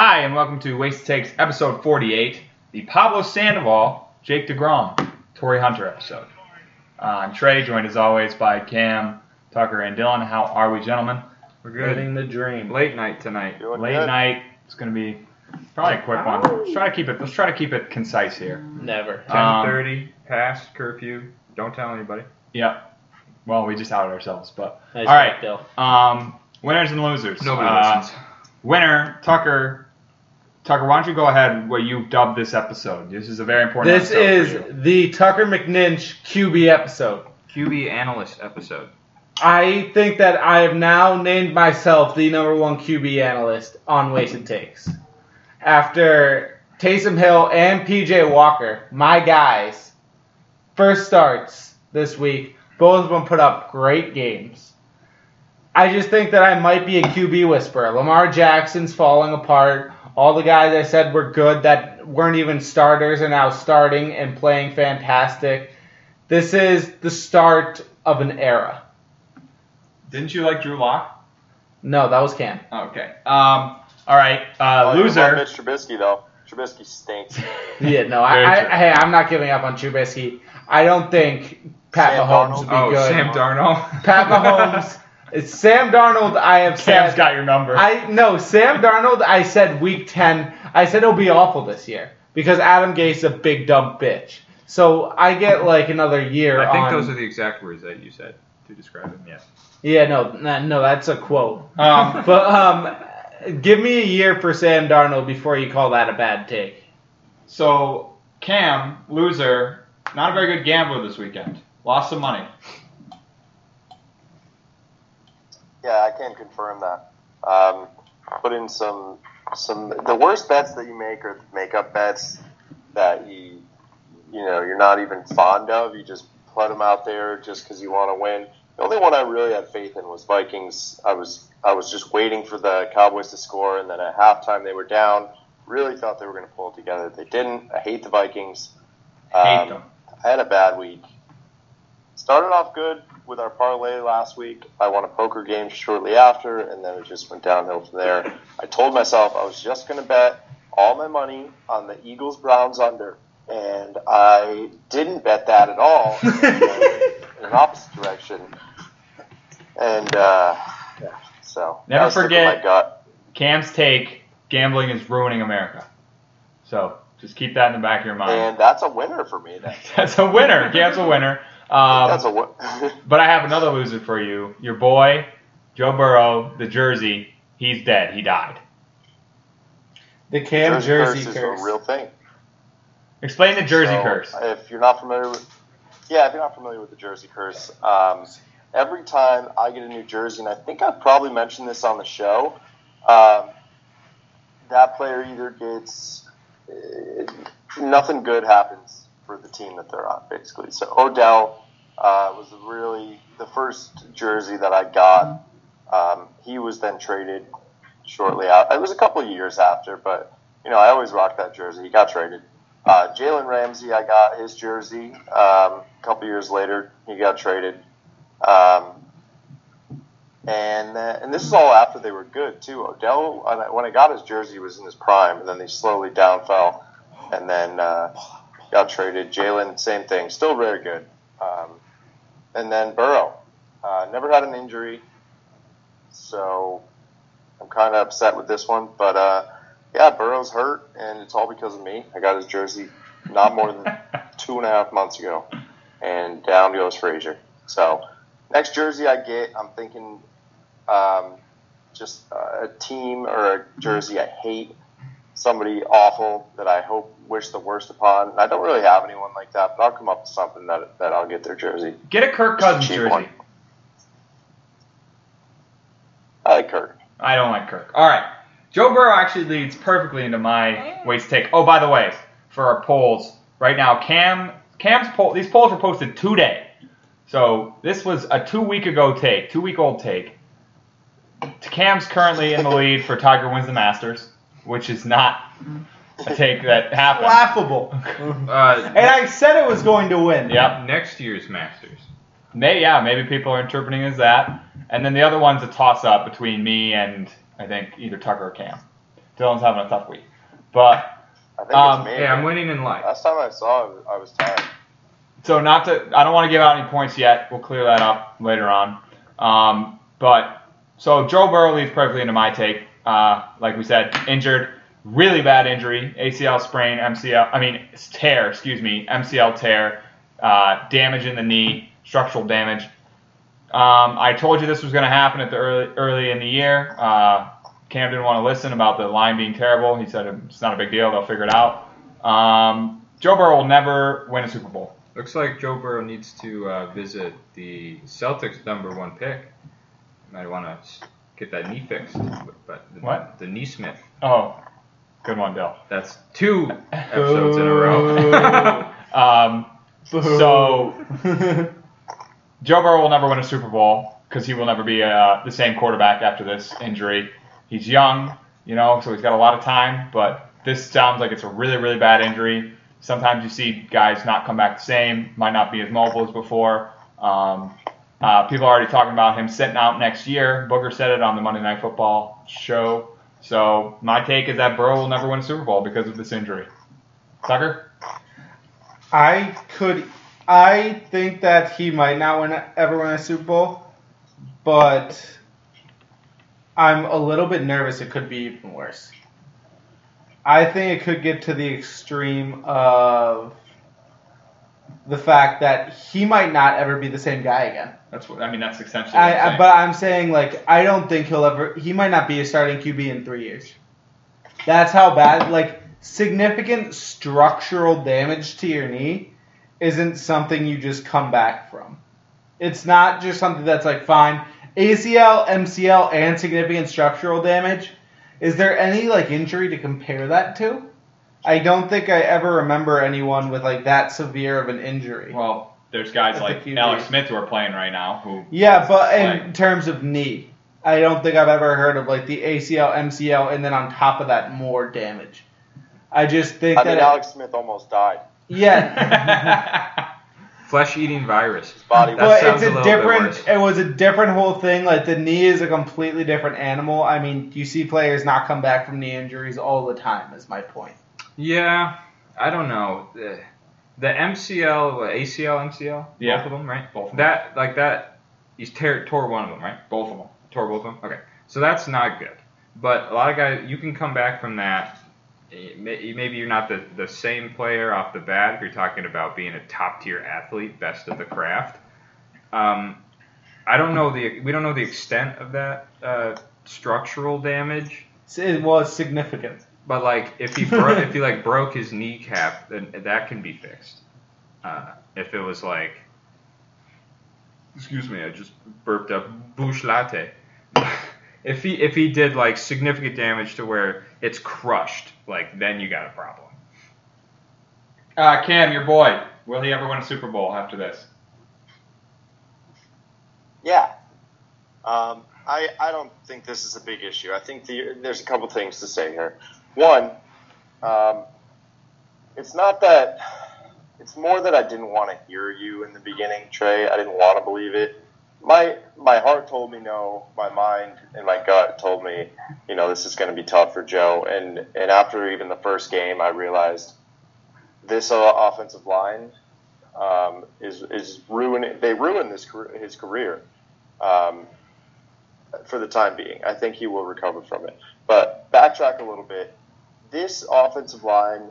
Hi, and welcome to Waste Takes episode 48, the Pablo Sandoval, Jake DeGrom, Torii Hunter episode. Uh, I'm Trey, joined as always by Cam, Tucker, and Dylan. How are we, gentlemen? We're good. Living the dream. Late night tonight. Doing Late good. night. It's going to be probably a quick one. Let's try to keep it. Let's try to keep it concise here. Never. Um, 10:30 past curfew. Don't tell anybody. Yep. Well, we just outed ourselves, but Nice all right. work, Dill. Um, winners and losers. Nobody Uh, listens. Winner, Tucker. Tucker, why don't you go ahead? What you dubbed this episode? This is a very important. Episode. This is for you. the Tucker McNinch QB episode. QB analyst episode. I think that I have now named myself the number one QB analyst on Wasted Takes. After Taysom Hill and PJ Walker, my guys, first starts this week, both of them put up great games. I just think that I might be a QB whisperer. Lamar Jackson's falling apart. All the guys I said were good that weren't even starters are now starting and playing fantastic. This is the start of an era. Didn't you like Drew Lock? No, that was Cam. Okay. Um. All right. Uh, Oh, you loser. Mitch Trubisky though. Trubisky stinks. Yeah, no, I, I, hey, I'm not giving up on Trubisky. I don't think Pat Sam Mahomes Darnold? would be Oh, good. Sam Darnold. Pat Mahomes. It's Sam Darnold. I have Cam's said. got your number. I no Sam Darnold. I said week ten. I said it'll be awful this year because Adam Gase is a big dumb bitch. So I get like another year. I think on, those are the exact words that you said to describe him. Yes. Yeah, no, no, no, that's a quote. um. But um, give me a year for Sam Darnold before you call that a bad take. So Cam, loser, not a very good gambler this weekend. Lost some money. Yeah, I can confirm that. Um, put in some some the worst bets that you make are make-up bets that you you know you're not even fond of. You just put them out there just because you want to win. The only one I really had faith in was Vikings. I was I was just waiting for the Cowboys to score, and then at halftime they were down. Really thought they were going to pull it together. They didn't. I hate the Vikings. Hate Um, them. I had a bad week. Started off good with our parlay last week. I won a poker game shortly after, and then it just went downhill from there. I told myself I was just going to bet all my money on the Eagles Browns under, and I didn't bet that at all. in an opposite direction. And uh, yeah, so Never I stuck with forget-. Cam's take: gambling is ruining America. So just keep that in the back of your mind. and that's a winner for me. Then That's a winner. Cam's a winner. Um, that's a win. But I have another loser for you. Your boy, Joe Burrow, the jersey, he's dead. He died. The Cam Jersey curse curse. is a real thing. Explain the jersey So, curse. If you're not familiar with, yeah, if you're not familiar with the jersey curse, um, every time I get a new jersey, and I think I've probably mentioned this on the show, um, that player either gets uh, nothing good happens for the team that they're on, basically. So Odell uh, was really the first jersey that I got. Um, he was then traded shortly out. It was a couple of years after, but you know I always rocked that jersey. He got traded. Uh, Jalen Ramsey, I got his jersey um, a couple years later. He got traded, um, and uh, and this is all after they were good too. Odell, when I- got his jersey, was in his prime, and then they slowly downfell, and then uh, got traded. Jalen, same thing, still very good, um, and then Burrow, uh, never had an injury, so I'm kind of upset with this one, but. Uh, yeah, Burrow's hurt, and it's all because of me. I got his jersey not more than two and a half months ago, and down goes Frazier. So, next jersey I get, I'm thinking um, just uh, a team or a jersey I hate, somebody awful that I hope wish the worst upon. And I don't really have anyone like that, but I'll come up with something that that I'll get their jersey. Get a Kirk Cousins jersey. one. I like Kirk. I don't like Kirk. All right. Joe Burrow actually leads perfectly into my waste take. Oh, by the way, for our polls right now, Cam Cam's poll. These polls were posted today, so this was a two week ago take, two week old take. Cam's currently in the lead for Tiger wins the Masters, which is not a take that happened. Laughable. Uh, And I said it was going to win. Yep. next year's Masters. May yeah, maybe people are interpreting it as that. And then the other one's a toss up between me and I think either Tucker or Cam. Dylan's having a tough week. But I think Um, it's me. Hey, I'm winning in life. Last time I saw it, I was tired. so not to, I don't want to give out any points yet. We'll clear that up later on. Um, but so Joe Burrow leads perfectly into my take. Uh, like we said, injured, really bad injury, ACL sprain, MCL. I mean tear, excuse me, MCL tear, uh, damage in the knee, structural damage. Um, I told you this was going to happen at the early early in the year. Uh, Cam didn't want to listen about the line being terrible. He said it's not a big deal. They'll figure it out. Um, Joe Burrow will never win a Super Bowl. Looks like Joe Burrow needs to uh, visit the Celtics' number one pick. Might want to get that knee fixed. But the, What? The knee smith. Oh, good one, Bill. That's two episodes in a row. Um, so Joe Burrow will never win a Super Bowl because he will never be uh, the same quarterback after this injury. He's young, you know, so he's got a lot of time. But this sounds like it's a really, really bad injury. Sometimes you see guys not come back the same, might not be as mobile as before. Um, uh, people are already talking about him sitting out next year. Booger said it on the Monday Night Football show. So my take is that Burrow will never win a Super Bowl because of this injury. Tucker? I could. I think that he might not win ever win a Super Bowl, but I'm a little bit nervous. It could be even worse. I think it could get to the extreme of the fact that he might not ever be the same guy again. That's what I mean. That's essentially. I'm I, I, but I'm saying like I don't think he'll ever. He might not be a starting QB in three years. That's how bad. Like significant structural damage to your knee isn't something you just come back from. It's not just something that's like fine. ACL, MCL, and significant structural damage. Is there any like injury to compare that to? I don't think I ever remember anyone with like that severe of an injury. well, there's guys like a QB. Alex Smith who are playing right now who. Yeah, but in Like- terms of knee, I don't think I've ever heard of like the ACL, MCL, and then on top of that more damage. I just think I that mean, it- Alex Smith almost died. yeah, Flesh eating virus. Body That but sounds it's a a, little bit different. worse. It was a different whole thing. Like the knee is a completely different animal. I mean, you see players not come back from knee injuries all the time. Is my point. Yeah, I don't know. The, the MCL, what, ACL, MCL, Yeah. both of them, right? Both of them. That like that. He's tear, tore one of them, right? Both of them. Tore both of them. Okay, so that's not good. But a lot of guys, you can come back from that. Eh, Maybe you're not the, the same player off the bat if you're talking about being a top tier athlete, best of the craft. Um, I don't know the we don't know the extent of that uh, structural damage. So It was significant. But like, if he bro- if he like broke his kneecap, then that can be fixed. Uh, if it was like, excuse me, I just burped up Busch Latte. if he if he did like significant damage to where it's crushed, like then you got a problem. Uh, Cam, your boy. Will he ever win a Super Bowl after this? Yeah. Um, I, I don't think this is a big issue. I think the, there's a couple things to say here. One, um, it's not that, it's more that I didn't want to hear you in the beginning, Trey. I didn't want to believe it. My my heart told me no. My mind and my gut told me, you know, this is going to be tough for Joe. And and after even the first game, I realized this uh, offensive line um, is is ruining. They ruined this his career um, for the time being. I think he will recover from it. But backtrack a little bit. This offensive line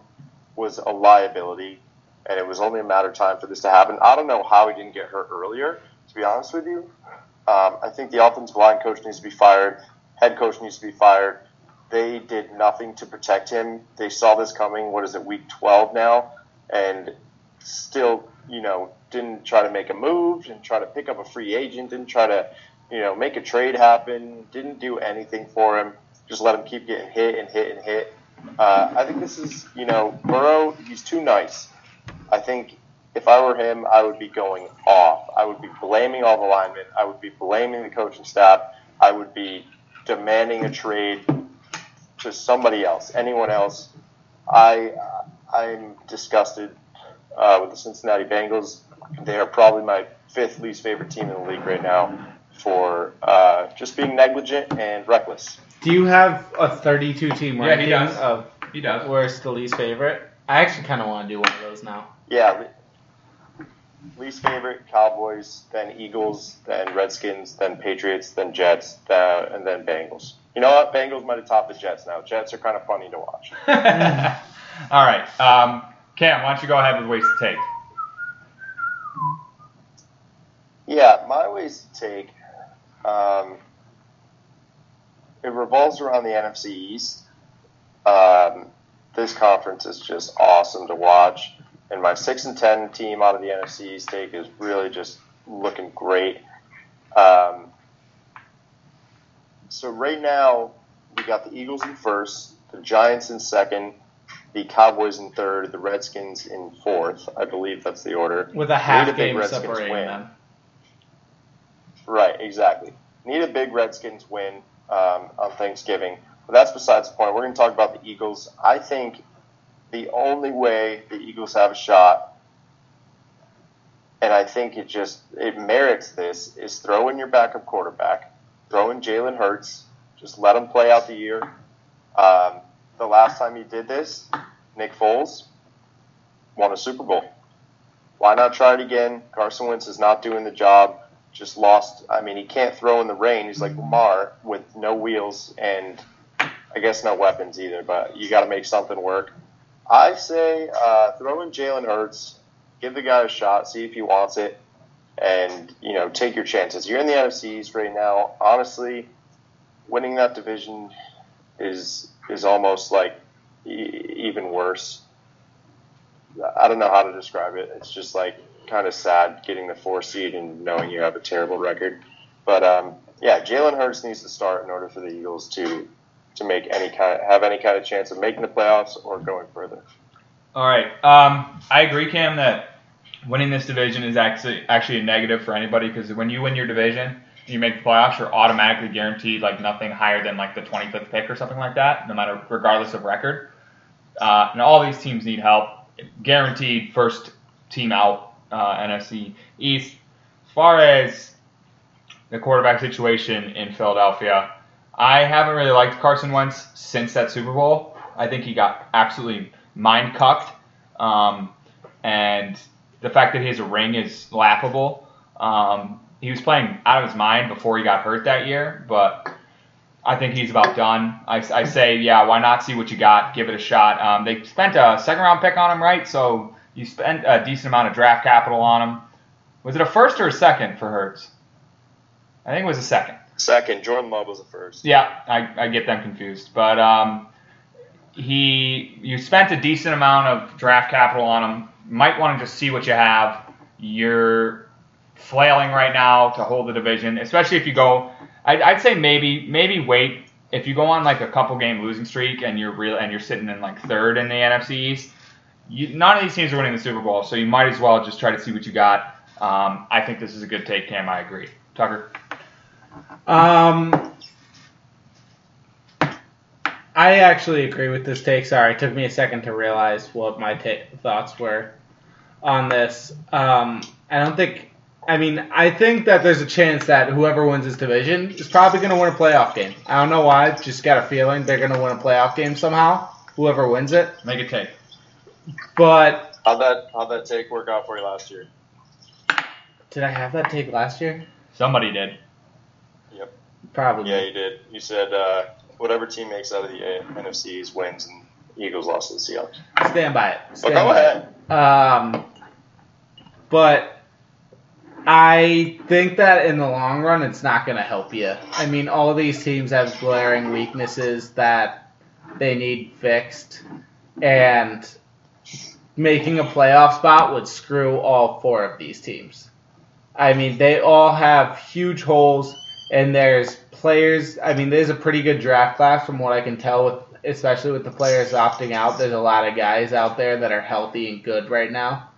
was a liability, and it was only a matter of time for this to happen. I don't know how he didn't get hurt earlier. To be honest with you, um, I think the offensive line coach needs to be fired. Head coach needs to be fired. They did nothing to protect him. They saw this coming. What is it, week 12 now? And still, you know, didn't try to make a move, didn't try to pick up a free agent, didn't try to, you know, make a trade happen, didn't do anything for him. Just let him keep getting hit and hit and hit. Uh, I think this is, you know, Burrow, he's too nice. I think if I were him, I would be going off. I would be blaming all the linemen. I would be blaming the coaching staff. I would be demanding a trade to somebody else, anyone else. I I'm disgusted uh, with the Cincinnati Bengals. They are probably my fifth least favorite team in the league right now. For uh, just being negligent and reckless. Do you have a 32 team Yeah, he ranking does. of He does. worst to least favorite? I actually kind of want to do one of those now. Yeah. le- Least favorite Cowboys, then Eagles, then Redskins, then Patriots, then Jets, uh, and then Bengals. You know what? Bengals might have topped the Jets now. Jets are kind of funny to watch. All right. Um, Cam, why don't you go ahead with ways to take? Yeah, my ways to take. Um, it revolves around the NFC East. Um, this conference is just awesome to watch, and my six and ten team out of the NFC East take is really just looking great. Um, so right now we got the Eagles in first, the Giants in second, the Cowboys in third, the Redskins in fourth. I believe that's the order. With a half Need a big game Redskins separating win. them. Right, exactly. Need a big Redskins win um, on Thanksgiving. But that's besides the point. We're going to talk about the Eagles. I think the only way the Eagles have a shot, and I think it just it merits this, is throw in your backup quarterback, throw in Jalen Hurts, just let him play out the year. Um, the last time he did this, Nick Foles won a Super Bowl. Why not try it again? Carson Wentz is not doing the job just lost. I mean, he can't throw in the rain. He's like Lamar with no wheels and I guess no weapons either. But you got to make something work. I say uh, throw in Jalen Hurts, give the guy a shot, see if he wants it, and you know take your chances. You're in the NFC East right now. Honestly, winning that division is is almost like e- even worse. I don't know how to describe it. It's just like kind of sad getting the four seed and knowing you have a terrible record. But um, yeah, Jalen Hurts needs to start in order for the Eagles to to make any kind have any kind of chance of making the playoffs or going further. All right. Um, I agree, Cam, that winning this division is actually actually a negative for anybody because when you win your division, you make the playoffs, you're automatically guaranteed like nothing higher than like the 25th pick or something like that, no matter regardless of record. Uh, and all these teams need help. Guaranteed first team out, uh, NFC East. As far as the quarterback situation in Philadelphia, I haven't really liked Carson Wentz since that Super Bowl. I think he got absolutely mind cucked. Um, and the fact that he has a ring is laughable. Um, he was playing out of his mind before he got hurt that year, but I think he's about done. I, I say, yeah, why not see what you got? Give it a shot. Um, they spent a second round pick on him, right? So you spent a decent amount of draft capital on him. Was it a first or a second for Hurts? I think it was a second. Second, Jordan Love was the first. Yeah, I, I get them confused, but um, he you spent a decent amount of draft capital on him. Might want to just see what you have. You're flailing right now to hold the division, especially if you go. I'd, I'd say maybe maybe wait if you go on like a couple game losing streak and you're real and you're sitting in like third in the NFC East. You, none of these teams are winning the Super Bowl, so you might as well just try to see what you got. Um, I think this is a good take, Cam. I agree. Tucker. Um, I actually agree with this take. Sorry, it took me a second to realize what my ta- thoughts were on this. Um, I don't think. I mean, I think that there's a chance that whoever wins this division is probably going to win a playoff game. I don't know why. Just got a feeling they're going to win a playoff game somehow. Whoever wins it, Make a take. But How'd that how'd that take work out for you last year? did I have that take last year? Somebody did. Yep. Probably. Yeah, you did. You said uh, whatever team makes out of the NFCs wins, and Eagles lost to the Seahawks. Stand by it. But Stand go by it. ahead. Um, but I think that in the long run, it's not going to help you. I mean, all of these teams have glaring weaknesses that they need fixed, and making a playoff spot would screw all four of these teams. I mean, they all have huge holes, and there's players. I mean, there's a pretty good draft class from what I can tell with especially with the players opting out, there's a lot of guys out there that are healthy and good right now.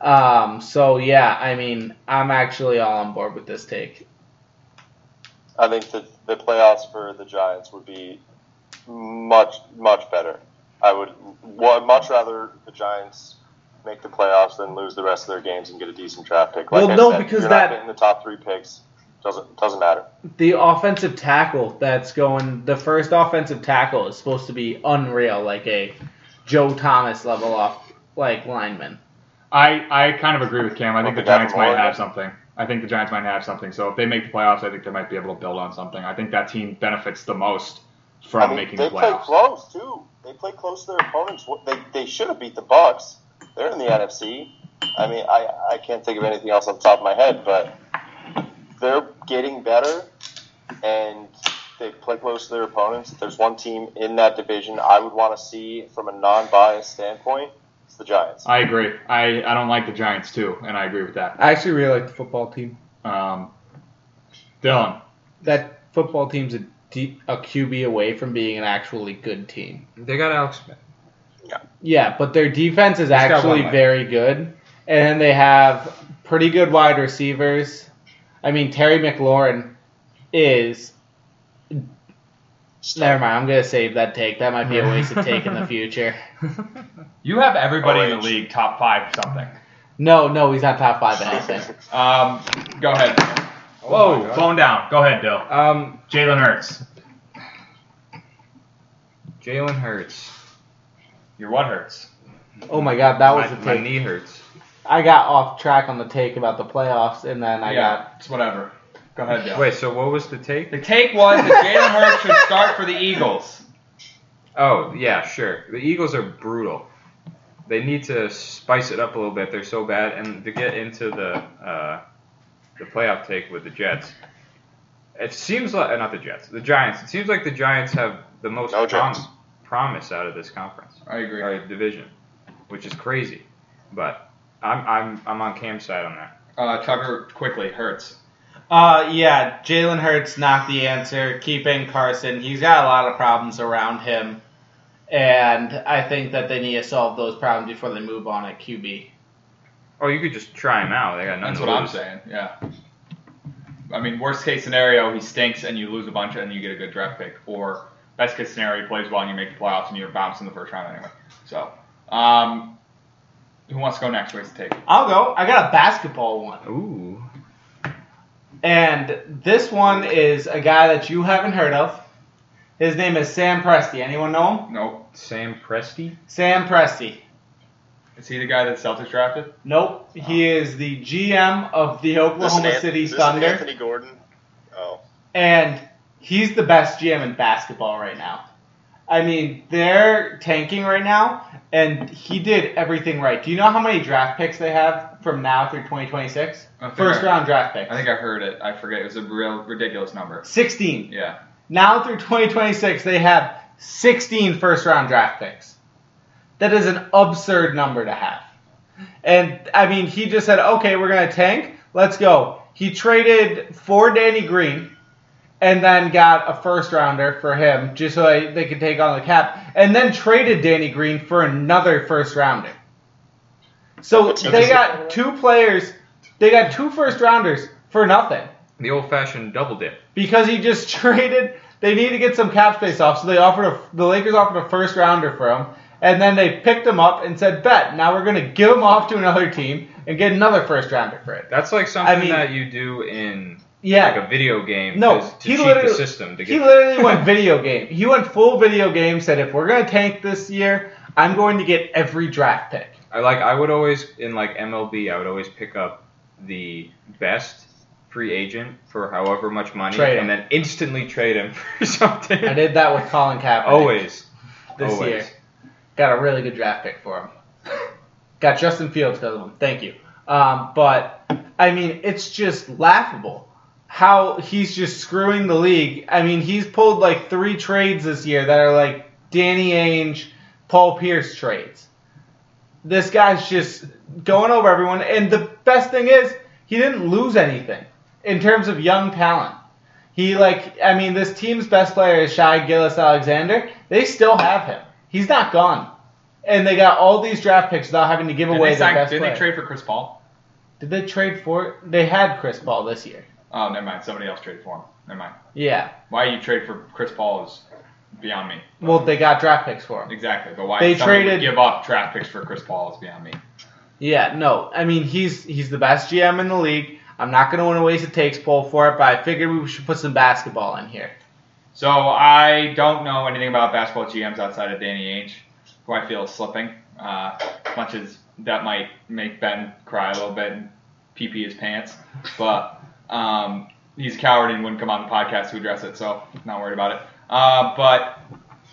Um, so yeah, I mean, I'm actually all on board with this take. I think that the playoffs for the Giants would be much much better. I would wa- much rather the Giants make the playoffs than lose the rest of their games and get a decent draft pick. Like Well, I no, said, because you're that- not getting the top three picks. Doesn't doesn't matter. The offensive tackle that's going, the first offensive tackle is supposed to be unreal, like a Joe Thomas level off like lineman. I, I kind of agree with Cam. I think the Giants might have something. I think the Giants might have something. So if they make the playoffs, I think they might be able to build on something. I think that team benefits the most from I mean, making they the play close too. They play close to their opponents. They they should have beat the Bucks. They're in the NFC. I mean, I I can't think of anything else on the top of my head, but they're getting better, and they play close to their opponents. If there's one team in that division I would want to see from a non-biased standpoint, it's the Giants. I agree. I, I don't like the Giants too, and I agree with that. I actually really like the football team. Um, Dylan, That football team's a, D, a QB away from being an actually good team. They got Alex Smith. Yeah, yeah but their defense is got actually very good, and then they have pretty good wide receivers. I mean, Terry McLaurin is. Never mind. I'm gonna save that take. That might be a wasted take in the future. you have everybody in the league top five something. No, no, he's not top five anything. Um, go ahead. Oh Whoa, phone down. Go ahead, Dill. Um, Jalen Hurts. Jalen Hurts. Your what hurts? Oh my god, that was my, the my knee hurts. I got off track on the take about the playoffs, and then I got it's whatever. Go ahead, Dill. Wait, so what was the take? The take was that Jalen Hurts should start for the Eagles. Oh, yeah, sure. The Eagles are brutal. They need to spice it up a little bit. They're so bad, and to get into the uh, the playoff take with the Jets, it seems like uh, not the Jets, the Giants. It seems like the Giants have the most No prom- promise out of this conference I agree. or division, which is crazy. But I'm I'm I'm on Cam's side on that. Uh, Tucker, quickly, Hurts. Uh, yeah, Jalen Hurts not the answer. Keeping Carson, he's got a lot of problems around him, and I think that they need to solve those problems before they move on at QB. Oh, you could just try him out. They got nothing That's to what I'm saying. Yeah. I mean, worst case scenario, he stinks and you lose a bunch and you get a good draft pick. Or best case scenario, he plays well and you make the playoffs and you're bounced in the first round anyway. So, um, who wants to go next? Where's the take? I'll go. I got a basketball one, Ooh. and this one is a guy that you haven't heard of. His name is Sam Presti. Anyone know him? Nope. Sam Presti. Sam Presti. Is he the guy that Celtics drafted? Nope. He oh. is the GM of the This an Oklahoma An- City this an Thunder. Anthony Gordon. Oh, and he's the best GM in basketball right now. I mean, they're tanking right now, and he did everything right. Do you know how many draft picks they have from now through 2026? First I- round draft picks. I think I heard it. I forget. It was a real ridiculous number. 16. Yeah. Now through 2026, they have 16 first round draft picks. That is an absurd number to have. And I mean, he just said, okay, we're going to tank. Let's go. He traded for Danny Green and then got a first rounder for him just so they, they could take on the cap. And then traded Danny Green for another first rounder. So they got two players, they got two first rounders for nothing The old-fashioned double dip. because he just traded. They need to get some cap space off, so they offered a, the Lakers offered a first rounder for him, and then they picked him up and said, "Bet now we're going to give him off to another team and get another first rounder for it." That's like something I mean- that you do in Yeah, like a video game No, to, he cheat literally- the system to he literally went video game. He went full video game. Said, "If we're going to tank this year, I'm going to get every draft pick." I like I would always in like MLB I would always pick up the best free agent for however much money Trade him. and then instantly trade him for something. I did that with Colin Kaepernick always. this always. year. Got a really good draft pick for him. Got Justin Fields because of him. Thank you. Um, but I mean, it's just laughable how he's just screwing the league. I mean, he's pulled like three trades this year that are like Danny Ainge, Paul Pierce trades. This guy's just going over everyone, and the best thing is he didn't lose anything in terms of young talent. He like, I mean, this team's best player is Shai Gilgeous-Alexander. They still have him. He's not gone, and they got all these draft picks without having to give Did away they, their best did player. they trade for Chris Paul? Did they trade for? They had Chris Paul this year. Oh, never mind. Somebody else traded for him. Never mind. Yeah. Why you trade for Chris Paul is beyond me. Well, they got draft picks for him. Exactly. But why They traded- give up draft picks for Chris Paul is beyond me. Yeah. No. I mean, he's he's the best GM in the league. I'm not going to want to waste a takes poll for it, but I figured we should put some basketball in here. So I don't know anything about basketball GMs outside of Danny Ainge, who I feel is slipping. Uh, much as that might make Ben cry a little bit and pee pee his pants, but um, he's a coward and wouldn't come on the podcast to address it, so not worried about it. Uh, but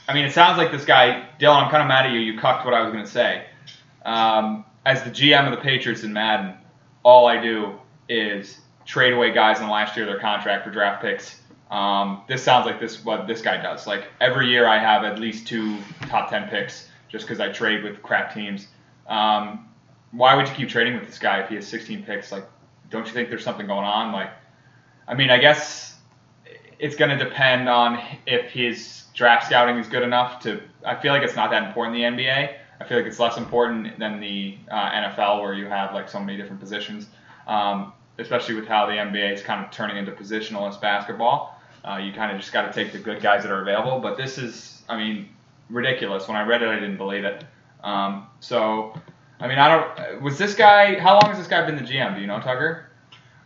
I mean, it sounds like this guy, Dylan. I'm kind of mad at you. You cucked what I was going to say. Um, as the GM of the Patriots in Madden, all I do is trade away guys in the last year of their contract for draft picks. Um, this sounds like this what this guy does. Like every year, I have at least two top ten picks just because I trade with crap teams. Um, why would you keep trading with this guy if he has 16 picks? Like, don't you think there's something going on? Like, I mean, I guess it's going to depend on if his draft scouting is good enough to. I feel like it's not that important in the NBA. I feel like it's less important than the uh, NFL where you have like so many different positions, um, especially with how the NBA is kind of turning into positionless basketball. Uh, you kind of just got to take the good guys that are available. But this is, I mean, ridiculous. When I read it, I didn't believe it. Um, so, I mean, I don't. Was this guy? How long has this guy been the GM? Do you know, Tucker?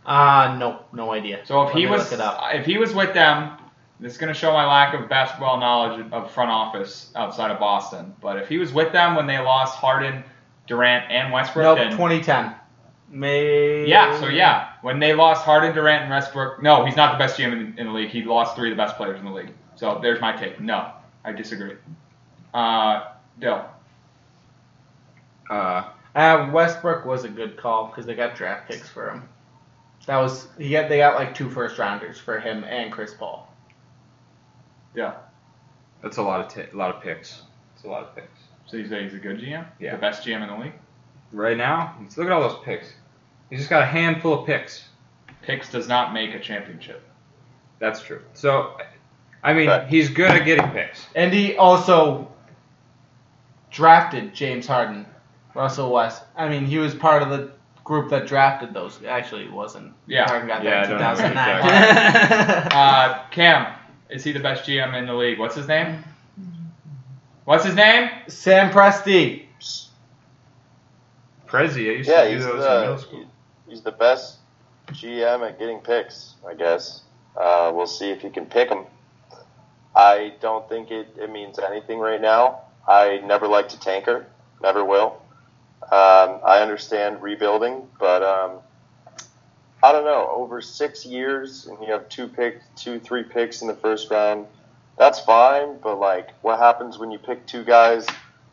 Uh, no, no idea. So if Let he was, look it up. if he was with them, this is going to show my lack of basketball knowledge of front office outside of Boston. But if he was with them when they lost Harden, Durant, and Westbrook, Nope, then 2010. May. yeah. So yeah, when they lost Harden, Durant, and Westbrook, no, he's not the best GM in, in the league. He lost three of the best players in the league. So there's my take. No, I disagree. Uh, Dill. Uh, Uh, Westbrook was a good call because they got draft picks for him. That was he got they got like two first rounders for him and Chris Paul. Yeah. that's a lot of t- a lot of picks. It's a lot of picks. So you say he's a good GM? Yeah. The best GM in the league? Right now, let's look at all those picks. He's just got a handful of picks. Picks does not make a championship. That's true. So, I mean, Right. he's good at getting picks. And he also drafted James Harden, Russell West. I mean, he was part of the group that drafted those. Actually, he wasn't. Yeah. Harden got Yeah, there in I don't 2009. Uh, Cam, is he the best GM in the league? What's his name? What's his name? Sam Presti. Prezi, I used Yeah, to do he's those in middle the school. He's the best GM at getting picks. I guess uh, we'll see if he can pick them. I don't think it, it means anything right now. I never like to tanker, never will. Um, I understand rebuilding, but um, I don't know. Over six years, and you have two pick, two, three picks in the first round. That's fine, but like, what happens when you pick two guys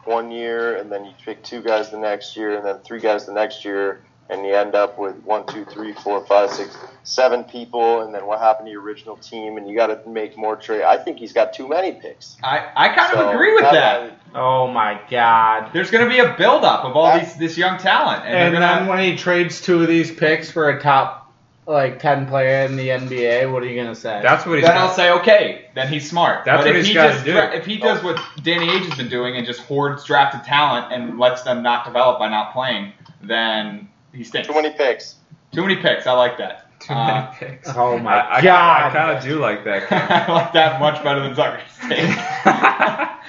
one year, and then you pick two guys the next year, and then three guys the next year, and you end up with one, two, three, four, five, six, seven people, and then what happened to your original team, and you got to make more trade. I think he's got too many picks. I, I kind So, of agree with that. Oh my God. There's going to be a buildup of all these this young talent, and, And they're then gonna, when he trades two of these picks for a top like ten player in the NBA, what are you gonna say? That's what he's then got. I'll say okay, then he's smart. That's but what if he's he gotta do. if he does what Danny Ainge has been doing and just hoards drafted talent and lets them not develop by not playing, then he stinks. Too many picks. Too many picks. I like that. Too Uh, many picks. oh my I, I, God. I kind of do like that. I like that much better than Tucker's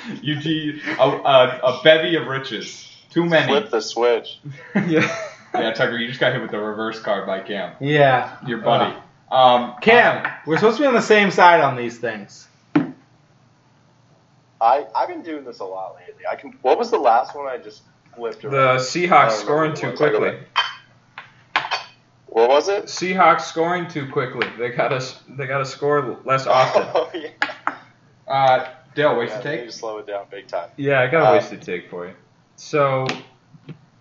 take. you do a, a, a bevy of riches. Too many. Flip the switch. yeah. Yeah, Tucker, you just got hit with the reverse card by Cam, yeah. your buddy. Um, Cam, we're supposed to be on the same side on these things. I I've been doing this a lot lately. I can. What was the last one I just flipped The? Seahawks I scoring too what it quickly. What was it? Seahawks scoring too quickly. They gotta they gotta score less often. Oh, yeah. uh, Dale, waste Yeah, to take. to slow it down big time. Yeah, I got a Uh, wasted take for you. So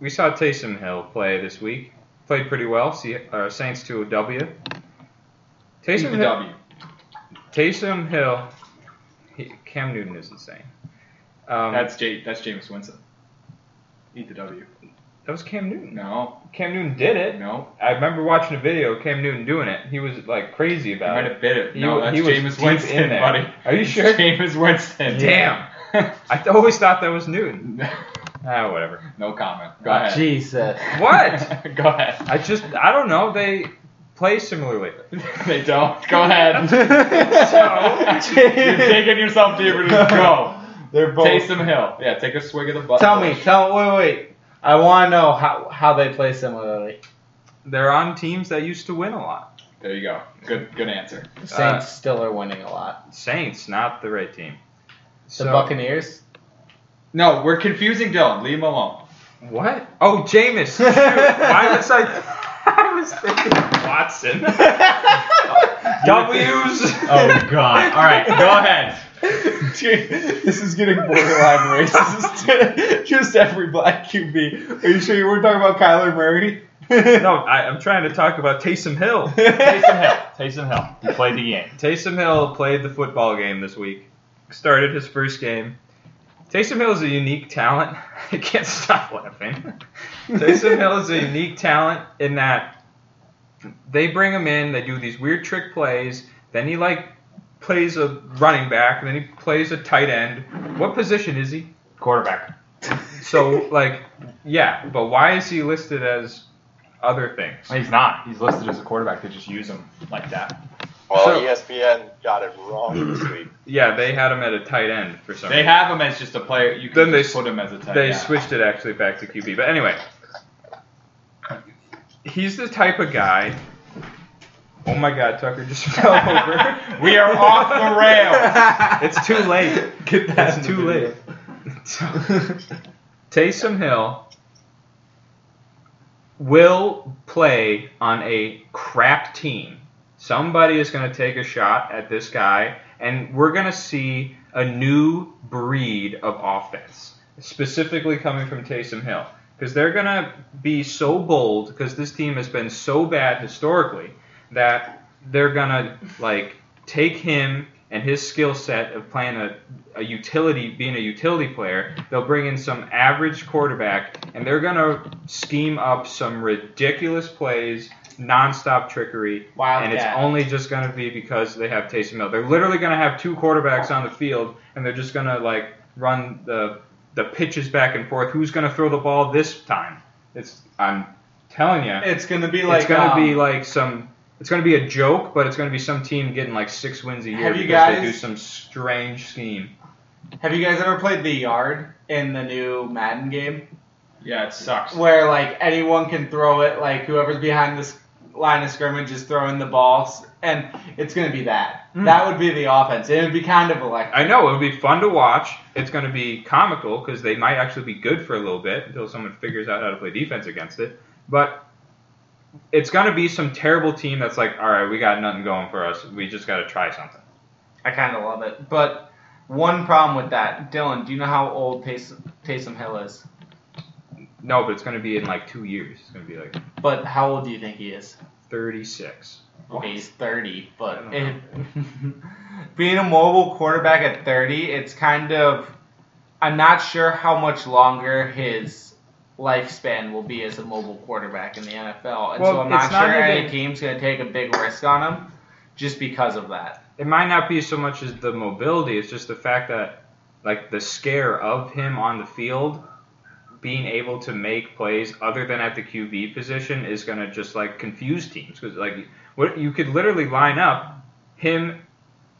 we saw Taysom Hill play this week. Played pretty well. See, uh, Saints to a W. Eat Taysom the Hill. W. Taysom Hill. He, Cam Newton is insane. Um, That's J, that's James Winston. Eat the W. that was Cam Newton. No, Cam Newton did it. no. I remember watching a video of Cam Newton doing it. He was like crazy You about might it. have bit it. He No, wa- that's he was James Winston, in there. buddy. Are you sure? James Winston. Damn. I always thought that was Newton. Ah, whatever. no comment. Go ahead. Jesus. What? Go ahead. I just I don't know. They play similarly. they don't. Go ahead. So- You're digging yourself deeper. Just go. They're both. Taysom Hill. Yeah, take a swig of the butt. Tell me, tell wait, wait. I want to know how how they play similarly. they're on teams that used to win a lot. There you go. Good good answer. The Saints still are winning a lot. Uh, Saints, not the right team. The So, Buccaneers. No, we're confusing Dylan. Leave him alone. What? Oh, Jameis. Shoot. Why was I? I was thinking Watson. W's. Oh God. All right, go ahead. Dude, this is getting borderline racist. Just every black QB. Are you sure you weren't talking about Kyler Murray? no, I, I'm trying to talk about Taysom Hill. Taysom Hill. Taysom Hill. He played the game. Taysom Hill played the football game this week. Started his first game. Taysom Hill is a unique talent. I can't stop laughing. Taysom Hill is a unique talent in that they bring him in, they do these weird trick plays, then he like plays a running back, and then he plays a tight end. What position is he? Quarterback. So like, yeah, but why is he listed as other things? He's not. He's listed as a quarterback. They just use him like that. Well, So- ESPN got it wrong this week. Yeah, they had him at a tight end for some They reason. have him as just a player. You can Then they put him as a tight end. They end. switched it actually back to QB. But anyway, he's the type of guy. Oh my God, Tucker just fell over. We are off the rails. It's too late. Get that. It's too late. So, Taysom Hill will play on a crap team. Somebody is going to take a shot at this guy, and we're going to see a new breed of offense, specifically coming from Taysom Hill. Because they're going to be so bold, because this team has been so bad historically, that they're going to, like, take him and his skill set of playing a, a utility, being a utility player, they'll bring in some average quarterback, and they're going to scheme up some ridiculous plays, nonstop trickery, and it's only just going to be because they have Taysom Hill. They're literally going to have two quarterbacks on the field, and they're just going to like run the the pitches back and forth. Who's going to throw the ball this time? It's I'm telling you, It's gonna be like it's going to um, be like some. It's going to be a joke, but it's going to be some team getting like six wins a year Have you because they guys- do some strange scheme. Have you guys ever played the yard in the new Madden game? Yeah, it sucks. Where like anyone can throw it, like whoever's behind this line of scrimmage is throwing the balls, and it's gonna be that. Mm. That would be the offense. It would be kind of electric. I know it would be fun to watch. It's going to be comical because they might actually be good for a little bit until someone figures out how to play defense against it. But it's going to be some terrible team that's like, all right, we got nothing going for us. We just got to try something. I kind of love it. But one problem with that, Dylan, do you know how old Taysom, Taysom Hill is? No, but it's going to be in like two years. It's going to be like But how old do you think he is? 36. Okay, he's 30, but it, being a mobile quarterback at 30, it's kind of. I'm not sure how much longer his lifespan will be as a mobile quarterback in the NFL. And so I'm not sure any team's going to take a big risk on him just because of that. It might not be so much as the mobility, it's just the fact that, like, the scare of him on the field being able to make plays other than at the QB position is going to just like confuse teams because like what you could literally line up him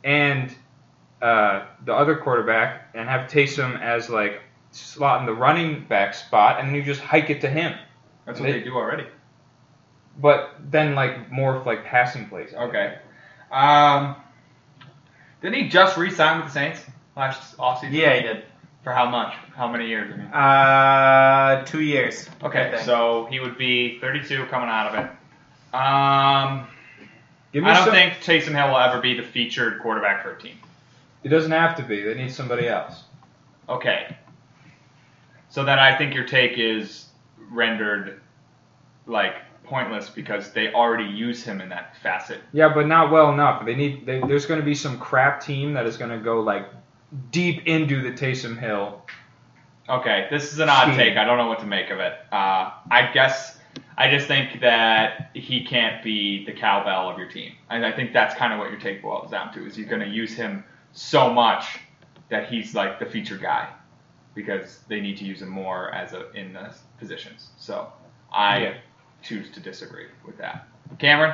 and uh, the other quarterback and have Taysom as like slot in the running back spot and you just hike it to him. That's what they do already. But then like more like passing plays. Okay. Um, didn't he just re-sign with the Saints last offseason? Yeah, he did. For how much? How many years? I mean. Uh, two years. Okay, so he would be 32 coming out of it. Um, Give me I don't some- think Taysom Hill will ever be the featured quarterback for a team. it doesn't have to be. They need somebody else. Okay. So then I think your take is rendered like pointless because they already use him in that facet. Yeah, but not well enough. They need. They, there's going to be some crap team that is going to go like deep into the Taysom Hill. Okay, this is an odd Scheme. take. I don't know what to make of it. Uh, I guess I just think that he can't be the cowbell of your team, and I think that's kind of what your take boils down to. Is you're going to use him so much that he's like the feature guy because they need to use him more as a in the positions. So I Yeah. choose to disagree with that. Cameron,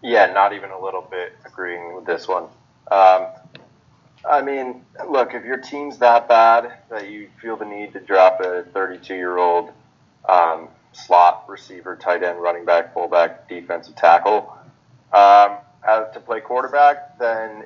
Yeah, not even a little bit agreeing with this one. Um, I mean, look, if your team's that bad that you feel the need to drop a 32 year old um, slot, receiver, tight end, running back, fullback, defensive tackle. Um, as to play quarterback, then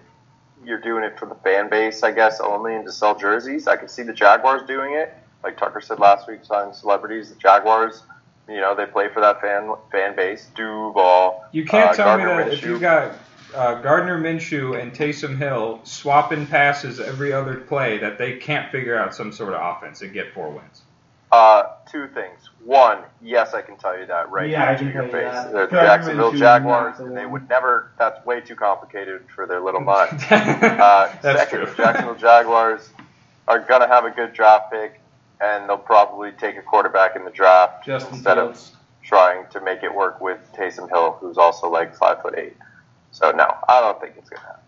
you're doing it for the fan base, I guess, only, and to sell jerseys. I can see the Jaguars doing it, like Tucker said last week, signing celebrities. The Jaguars, you know, they play for that fan fan base. Duval. You can't uh, tell me Gardner that if you got uh, Gardner Minshew and Taysom Hill swapping passes every other play, that they can't figure out some sort of offense and get four wins. Uh, two things. One, yes, I can tell you that right Yeah, I now to your tell you face. that. The Jacksonville Jaguars, not the they would never. That's way too complicated for their little mind. Uh, That's second, true. the Jacksonville Jaguars are gonna have a good draft pick, and they'll probably take a quarterback in the draft Justin instead Fields. of trying to make it work with Taysom Hill, who's also like five foot eight. So no, I don't think it's gonna happen.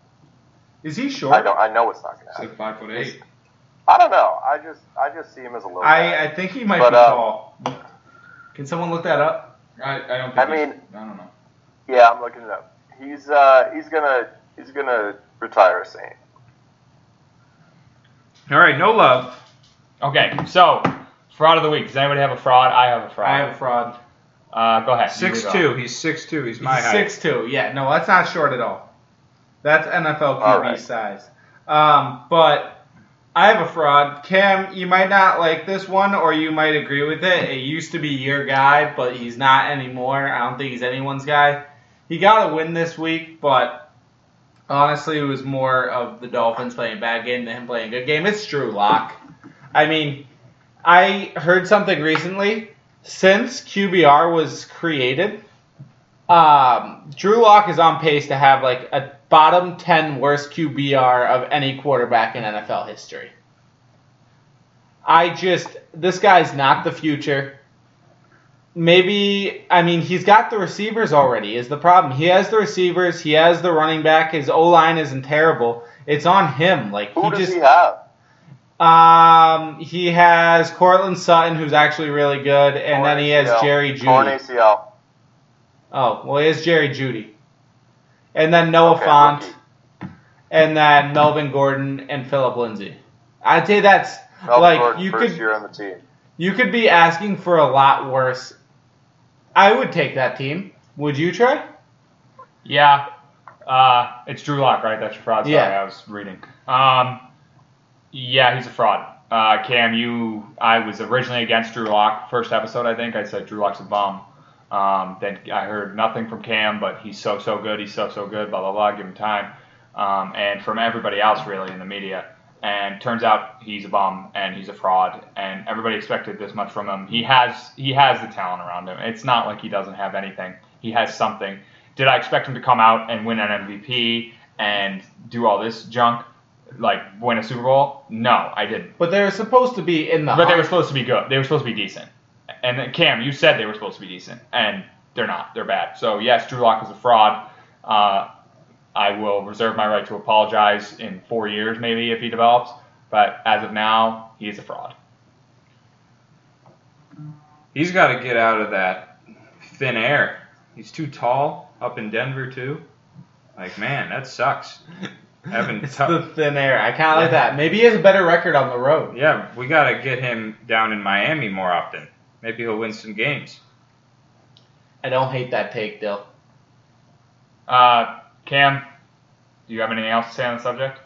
Is he short? I don't. I know it's not gonna It's happen. like five foot eight. I don't know. I just, I just see him as a little. I, guy. I think he might But, be uh, tall. Can someone look that up? I, I don't think. I mean- I don't know. yeah, I'm looking it up. He's, uh, he's gonna, he's gonna retire a Saint. All right, no love. Okay, so fraud of the week. Does anybody have a fraud? I have a fraud. I have a fraud. Uh, go ahead. Six lead two. He's six two. He's my He's height. six two. Yeah, no, that's not short at all. That's NFL QB All right. size. Um, but I have a fraud. Cam, you might not like this one, or you might agree with it. It used to be your guy, but he's not anymore. I don't think he's anyone's guy. He got a win this week, but honestly, it was more of the Dolphins playing bad game than him playing a good game. It's Drew Lock. I mean, I heard something recently. Since QBR was created, um, Drew Lock is on pace to have like a bottom 10 worst QBR of any quarterback in NFL history. I just, this guy's not the future. Maybe, I mean, he's got the receivers already, is the problem. He has the receivers, he has the running back, his O line isn't terrible. It's on him. Like, Who he does just. he have? Um, he has Courtland Sutton, who's actually really good, and then he has ACL. Jerry Torn Jeudy. ACL. Oh, well, he has Jerry Jeudy, and then Noah Okay, Fant, rookie. and then Melvin Gordon and Phillip Lindsay. I'd say that's Melvin like Gordon, you first could year on the team. you could be asking for a lot worse. I would take that team. Would you try? Yeah. Uh, it's Drew Lock, right? That's your fraud. Sorry, Yeah. I was reading. Um, yeah, he's a fraud. Uh, Cam, you, I was originally against Drew Lock. First episode, I think I said Drew Lock's a bum. Um, then I heard nothing from Cam, but he's so so good. He's so so good. Blah blah blah. Give him time. Um, and from everybody else really in the media. And turns out he's a bum and he's a fraud. And everybody expected this much from him. He has he has the talent around him. It's not like he doesn't have anything. He has something. Did I expect him to come out and win an MVP and do all this junk, like win a Super Bowl? No, I didn't. But they're supposed to be in the. But they were supposed to be good. They were supposed to be decent. And then Cam, you said they were supposed to be decent, and they're not. They're bad. So yes, Drew Lock is a fraud. Uh, I will reserve my right to apologize in four years, maybe if he develops. But as of now, he is a fraud. He's got to get out of that thin air. He's too tall up in Denver too. Like man, that sucks. Having It's tou- the thin air. I kind of like that. Maybe he has a better record on the road. yeah, we got to get him down in Miami more often. Maybe he'll win some games. I don't hate that take, Dill. Uh, Cam, do you have anything else to say on the subject?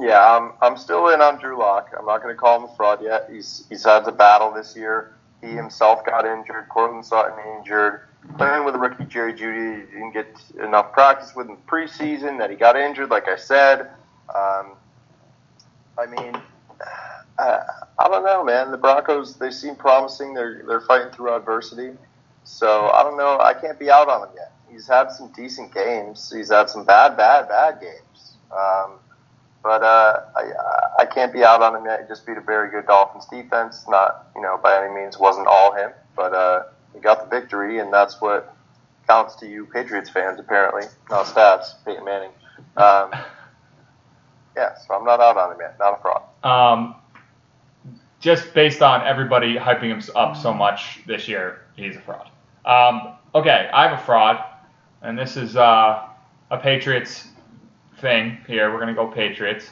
Yeah, I'm, I'm still in on Drew Lock. I'm not going to call him a fraud yet. He's he's had the battle this year. He himself got injured. Courtland Sutton injured. Playing with a rookie Jerry Jeudy, he didn't get enough practice with him preseason. That he got injured, like I said. Um, I mean, uh, I don't know, man. The Broncos they seem promising. They're they're fighting through adversity. So I don't know. I can't be out on him yet. He's had some decent games. He's had some bad, bad, bad games. Um, but uh, I, I can't be out on him yet. He just beat a very good Dolphins defense. Not, you know, by any means wasn't all him, but uh, he got the victory, and that's what counts to you Patriots fans, apparently. Not stats, Peyton Manning. Um, yeah, so I'm not out on him yet. Not a fraud. Um, just based on everybody hyping him up so much this year, he's a fraud. Um, okay, I have a fraud, and this is uh, a Patriots thing here. We're gonna go Patriots.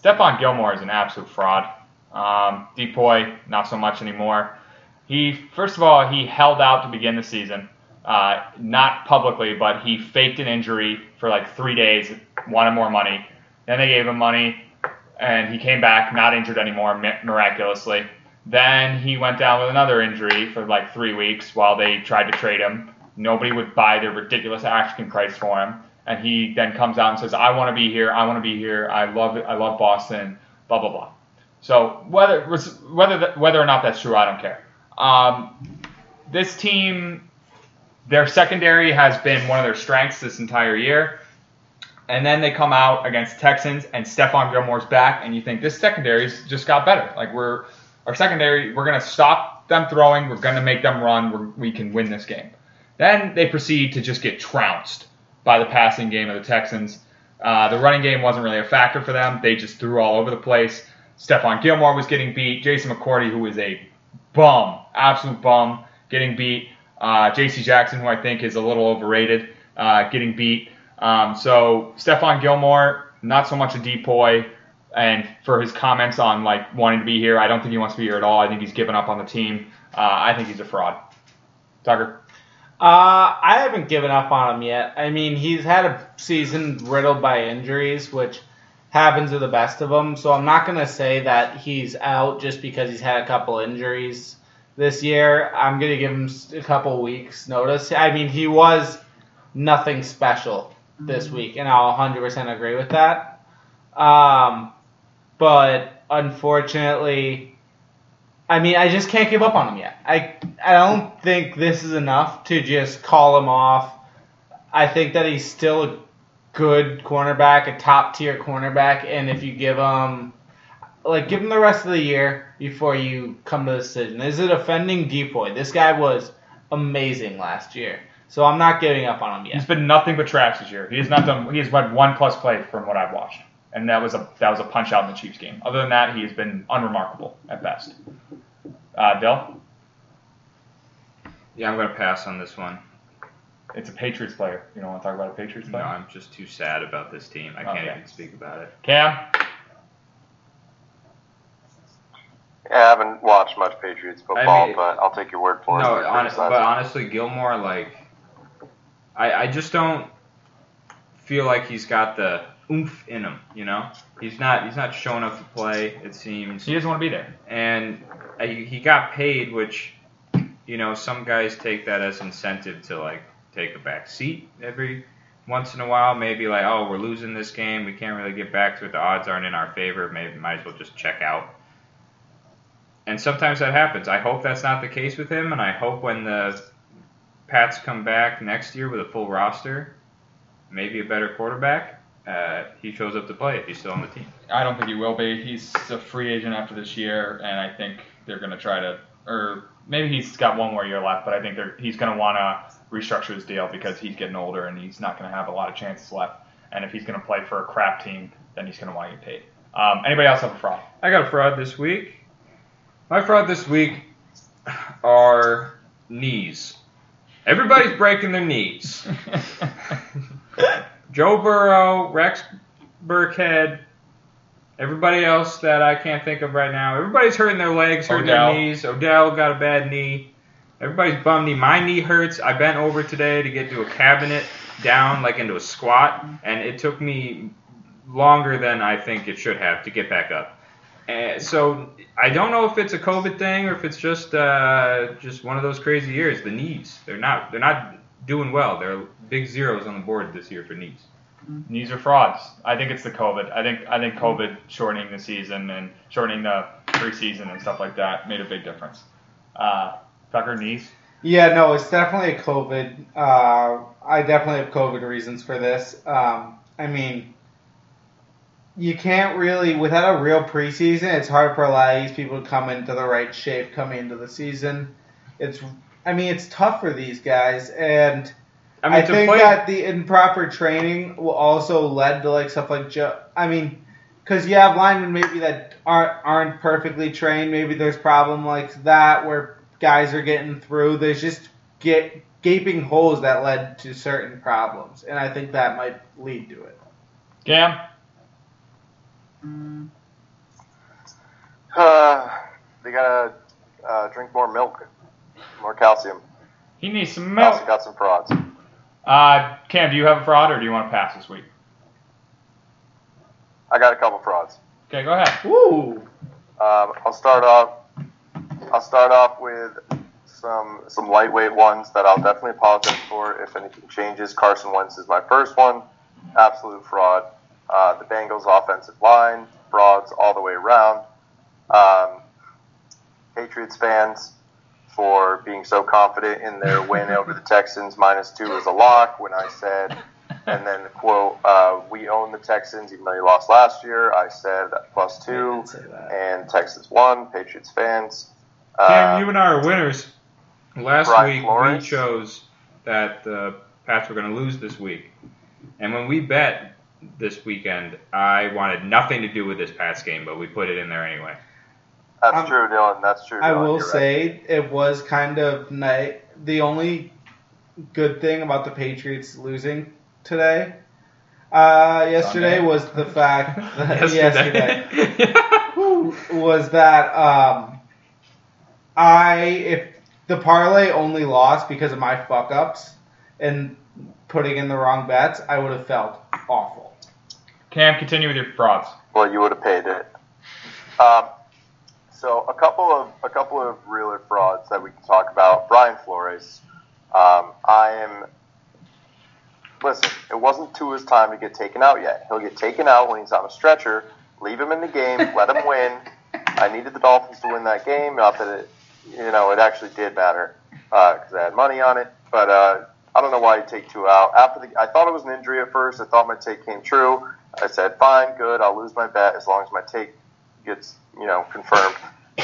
Stephon Gilmore is an absolute fraud. Um, Depoy, not so much anymore. He first of all he held out to begin the season, uh, not publicly, but he faked an injury for like three days, wanted more money. Then they gave him money, and he came back not injured anymore mi- miraculously. Then he went down with another injury for like three weeks while they tried to trade him. Nobody would buy the ridiculous asking price for him, and he then comes out and says, "I want to be here. I want to be here. I love it. I love Boston." Blah blah blah. So whether whether whether or not that's true, I don't care. Um, this team, their secondary has been one of their strengths this entire year. And then they come out against Texans, and Stephon Gilmore's back, and you think this secondary's just got better. Like we're our secondary, we're gonna stop them throwing, we're gonna make them run, we're, we can win this game. Then they proceed to just get trounced by the passing game of the Texans. Uh, the running game wasn't really a factor for them. They just threw all over the place. Stephon Gilmore was getting beat. Jason McCourty, who is a bum, absolute bum, getting beat. Uh, J.C. Jackson, who I think is a little overrated, uh, getting beat. Um, so Stephon Gilmore, not so much a depoy. And for his comments on like wanting to be here, I don't think he wants to be here at all. I think he's given up on the team. Uh, I think he's a fraud. Tucker. Uh, I haven't given up on him yet. I mean, he's had a season riddled by injuries, which happens to the best of them. So I'm not gonna say that he's out just because he's had a couple injuries this year. I'm gonna give him a couple weeks notice. I mean, he was nothing special this week, and I'll 100% agree with that. Um, but unfortunately, I mean, I just can't give up on him yet. I I don't think this is enough to just call him off. I think that he's still a good cornerback, a top tier cornerback, and if you give him like give him the rest of the year before you come to the decision. Is it offending Depoy? This guy was amazing last year. So I'm not giving up on him yet. He's been nothing but trash this year. He has not done. He has had one plus play from what I've watched, and that was a that was a punch out in the Chiefs game. Other than that, he has been unremarkable at best. Uh, Dell, Yeah, I'm gonna pass on this one. it's a Patriots player. You don't want to talk about a Patriots player? No, player? I'm just too sad about this team. I can't even speak about it. Cam, Yeah, I haven't watched much Patriots football, mean- but I'll take your word for it. No, They're hon- pretty but honestly, Gilmore, like, I, I just don't feel like he's got the oomph in him. You know, he's not he's not showing up to play. It seems, he doesn't want to be there. and uh, he got paid, which you know some guys take that as incentive to like take a back seat every once in a while. Maybe like, oh, we're losing this game, we can't really get back to it. The odds aren't in our favor. Maybe might as well just check out. And sometimes that happens. I hope that's not the case with him, and I hope when the Pats come back next year with a full roster, maybe a better quarterback, uh, he shows up to play if he's still on the team. I don't think he will be. He's a free agent after this year, and I think they're going to try to, or maybe he's got one more year left, but I think they're, he's going to want to restructure his deal because he's getting older and he's not going to have a lot of chances left. And if he's going to play for a crap team, then he's going to want to get paid. Um, anybody else have a fraud? I got a fraud this week. My fraud this week are knees. Everybody's breaking their knees. Joe Burrow, Rex Burkhead, everybody else that I can't think of right now. Everybody's hurting their legs, hurting Odell. their knees. Odell got a bad knee. Everybody's bum knee. My knee hurts. I bent over today to get to a cabinet down, like into a squat, and it took me longer than I think it should have to get back up. And so I don't know if it's a COVID thing or if it's just uh, just one of those crazy years. The knees, they're not they're not doing well. They're big zeros on the board this year for knees. Knees are frauds. I think it's the COVID. I think I think COVID shortening the season and shortening the preseason and stuff like that made a big difference. Uh, Tucker knees. Yeah, no, it's definitely a COVID. Uh, I definitely have COVID reasons for this. Um, I mean, you can't really, without a real preseason, it's hard for a lot of these people to come into the right shape coming into the season. It's, I mean, it's tough for these guys, and I I, mean, to think play, that the improper training will also led to like stuff like Joe. I mean, because you have linemen maybe that aren't aren't perfectly trained. Maybe there's problem like that where guys are getting through. There's just get gaping holes that led to certain problems, and I think that might lead to it. Cam. Uh, they gotta uh, drink more milk, more calcium. He needs some I also milk. got some frauds. Uh, Cam, do you have a fraud or do you want to pass this week? I got a couple frauds. Okay, go ahead. Woo! Um, I'll start off. I'll start off with some some lightweight ones that I'll definitely apologize for if anything changes. Carson Wentz is my first one. Absolute fraud. Uh, the Bengals offensive line frauds all the way around. Um, Patriots fans for being so confident in their win over the Texans minus two is a lock when I said and then the quote, uh, "We own the Texans, even though you lost last year." I said plus two, didn't say that. and Texans won. Patriots fans. Cam, Uh, you and I are winners. Last Brian week Flores. we chose that the Pats were going to lose this week, and when we bet this weekend, I wanted nothing to do with this Pats game, but we put it in there anyway. that's Um, true, Dylan. That's true. I Dylan. will You're right. say it was kind of nice. The only good thing about the Patriots losing today, uh, yesterday, Sunday? was the fact that yesterday Yesterday. was that um, I if the parlay only lost because of my fuck ups and putting in the wrong bets, I would have felt awful. Cam, continue with your frauds. Well, you would have paid it. Um, so a couple of a couple of realer frauds that we can talk about. Brian Flores. Um, I am. Listen, it wasn't Tua's time to get taken out yet. He'll get taken out when he's on a stretcher. Leave him in the game. let him win. I needed the Dolphins to win that game. Not that it, you know, it actually did matter because I had money on it. But uh, I don't know why you take Tua out. After the, I thought it was an injury at first. I thought my take came true. I said, fine, good. I'll lose my bet as long as my take gets, you know, confirmed.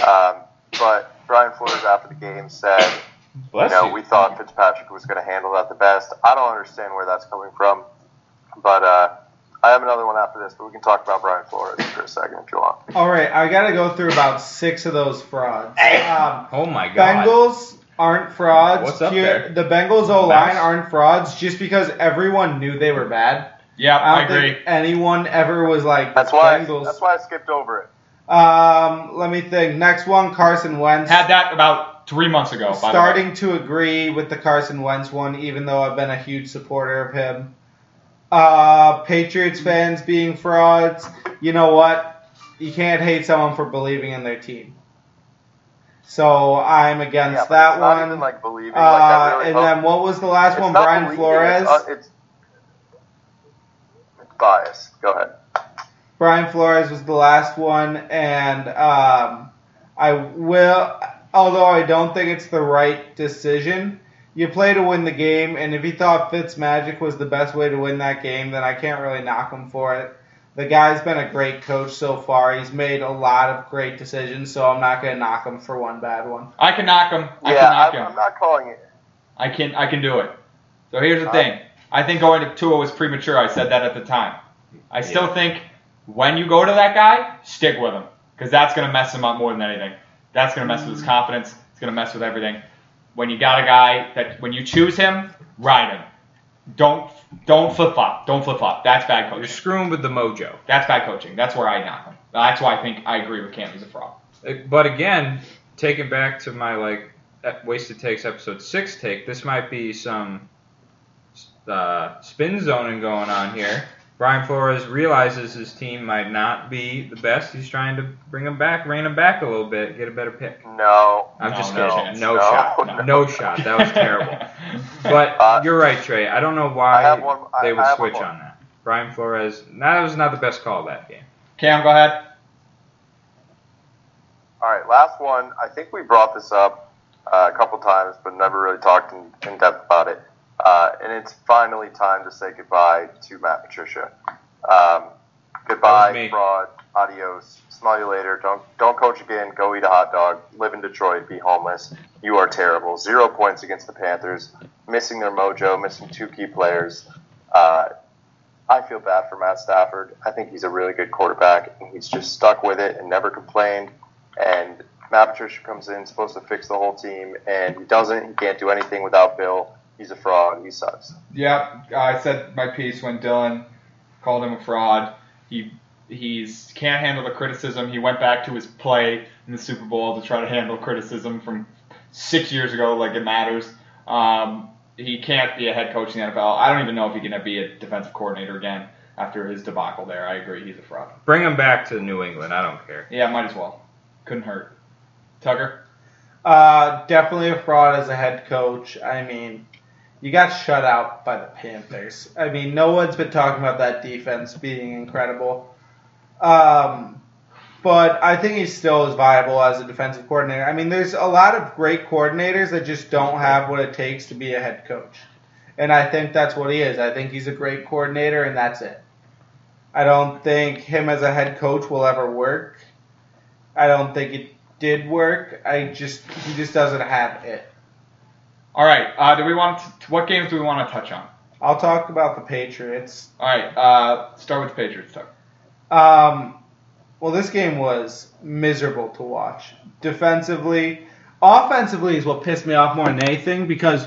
Um, but Brian Flores after the game said, Bless you know, you. we thought Fitzpatrick was going to handle that the best. I don't understand where that's coming from, but uh, I have another one after this. But we can talk about Brian Flores for a second if you want. All right, I got to go through about six of those frauds. Um, oh my god. Bengals aren't frauds. What's up Here- there? The Bengals O line Mouse? aren't frauds just because everyone knew they were bad. Yeah, I I don't agree. think anyone ever was like That's why. Bengals. That's why I skipped over it. Um, let me think. Next one, Carson Wentz. Had that about three months ago. By the way. Starting to agree with the Carson Wentz one, even though I've been a huge supporter of him. Uh, Patriots fans being frauds. You know what? You can't hate someone for believing in their team. So I'm against Yeah, that it's not one. even like believing. uh, like I really and hope- then what was the last it's one? Brian believing, Flores. It's, uh, it's, it's bias. Go ahead. Brian Flores was the last one, and um, I will. Although I don't think it's the right decision, you play to win the game, and if he thought Fitz Magic was the best way to win that game, then I can't really knock him for it. The guy's been a great coach so far. He's made a lot of great decisions, so I'm not going to knock him for one bad one. I can knock him. I yeah, can knock I'm, him. I'm not calling it. I can I can do it. So here's the Uh, thing. I think going to Tua was premature. I said that at the time. I still think when you go to that guy, stick with him because that's going to mess him up more than anything. That's going to mess with his confidence. It's going to mess with everything. When you got a guy that when you choose him, ride him. Don't don't flip flop. Don't flip flop. That's bad coaching. You're screwing with the mojo. That's bad coaching. That's where I knock him. That's why I think I agree with Cam. He's a fraud. Uh, But again, taking back to my like wasted takes episode six take, this might be some uh, spin zoning going on here. Brian Flores realizes his team might not be the best. He's trying to bring them back, rein them back a little bit, get a better pick. No. I'm No, just no kidding. chance. No, No, shot. no. No shot. That was terrible. But Uh, you're right, Trey. I don't know why one. I, they would switch on that. Brian Flores. That was not the best call that game. Cam, go ahead. All right, last one. I think we brought this up uh, a couple times, but never really talked in, in depth about it. Uh, and it's finally time to say goodbye to Matt Patricia. Um, goodbye, fraud. Adios. Smell you later. Don't don't coach again. Go eat a hot dog. Live in Detroit. Be homeless. You are terrible. Zero points against the Panthers. Missing their mojo. Missing two key players. Uh, I feel bad for Matt Stafford. I think he's a really good quarterback, and he's just stuck with it and never complained. And Matt Patricia comes in, supposed to fix the whole team, and he doesn't. He can't do anything without Bill. He's a fraud. He sucks. Yeah, I said my piece when Dylan called him a fraud. He He's can't handle the criticism. He went back to his play in the Super Bowl to try to handle criticism from six years ago, like it matters. Um, he can't be a head coach in the NFL. I don't even know if he's going to be a defensive coordinator again after his debacle there. I agree, he's a fraud. Bring him back to New England. I don't care. Yeah, might as well. Couldn't hurt. Tucker. Uh, definitely a fraud as a head coach. I mean, you got shut out by the Panthers. I mean, no one's been talking about that defense being incredible. Um, but I think he still is viable as a defensive coordinator. I mean, there's a lot of great coordinators that just don't have what it takes to be a head coach. And I think that's what he is. I think he's a great coordinator, and that's it. I don't think him as a head coach will ever work. I don't think it did work. I just he just doesn't have it. All right. Uh, do we want to, what games do we want to touch on? I'll talk about the Patriots. All right. Uh, start with the Patriots. Tucker. Um, well, this game was miserable to watch. Defensively, offensively is what pissed me off more than anything because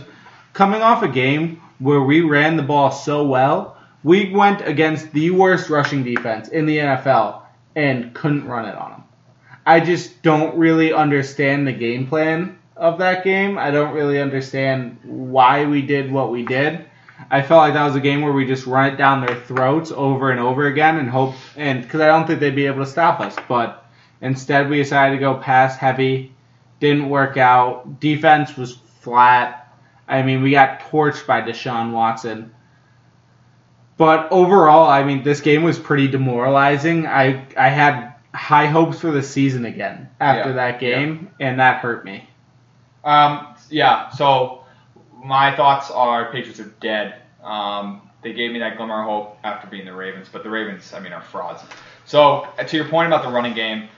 coming off a game where we ran the ball so well, we went against the worst rushing defense in the NFL and couldn't run it on them. I just don't really understand the game plan of that game. I don't really understand why we did what we did. I felt like that was a game where we just run it down their throats over and over again and hope and because I don't think they'd be able to stop us. But instead, we decided to go pass heavy. Didn't work out. Defense was flat. I mean, we got torched by Deshaun Watson. But overall, I mean, this game was pretty demoralizing. I I had high hopes for the season again after Yeah, that game, and that hurt me. Um, yeah. So my thoughts are Patriots are dead. Um, they gave me that glimmer of hope after beating the Ravens, but the Ravens, I mean, are frauds. So uh, to your point about the running game,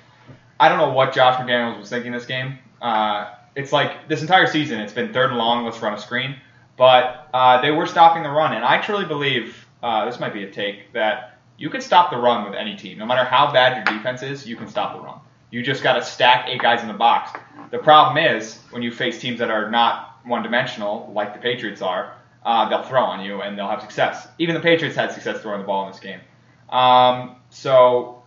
I don't know what Josh McDaniels was thinking this game. Uh, it's like this entire season, it's been third and long. Let's run a screen, but uh, they were stopping the run, and I truly believe uh, this might be a take that you can stop the run with any team, no matter how bad your defense is. You can stop the run. You just got to stack eight guys in the box. The problem is when you face teams that are not one-dimensional, like the Patriots are, uh, they'll throw on you and they'll have success. Even the Patriots had success throwing the ball in this game. Um, so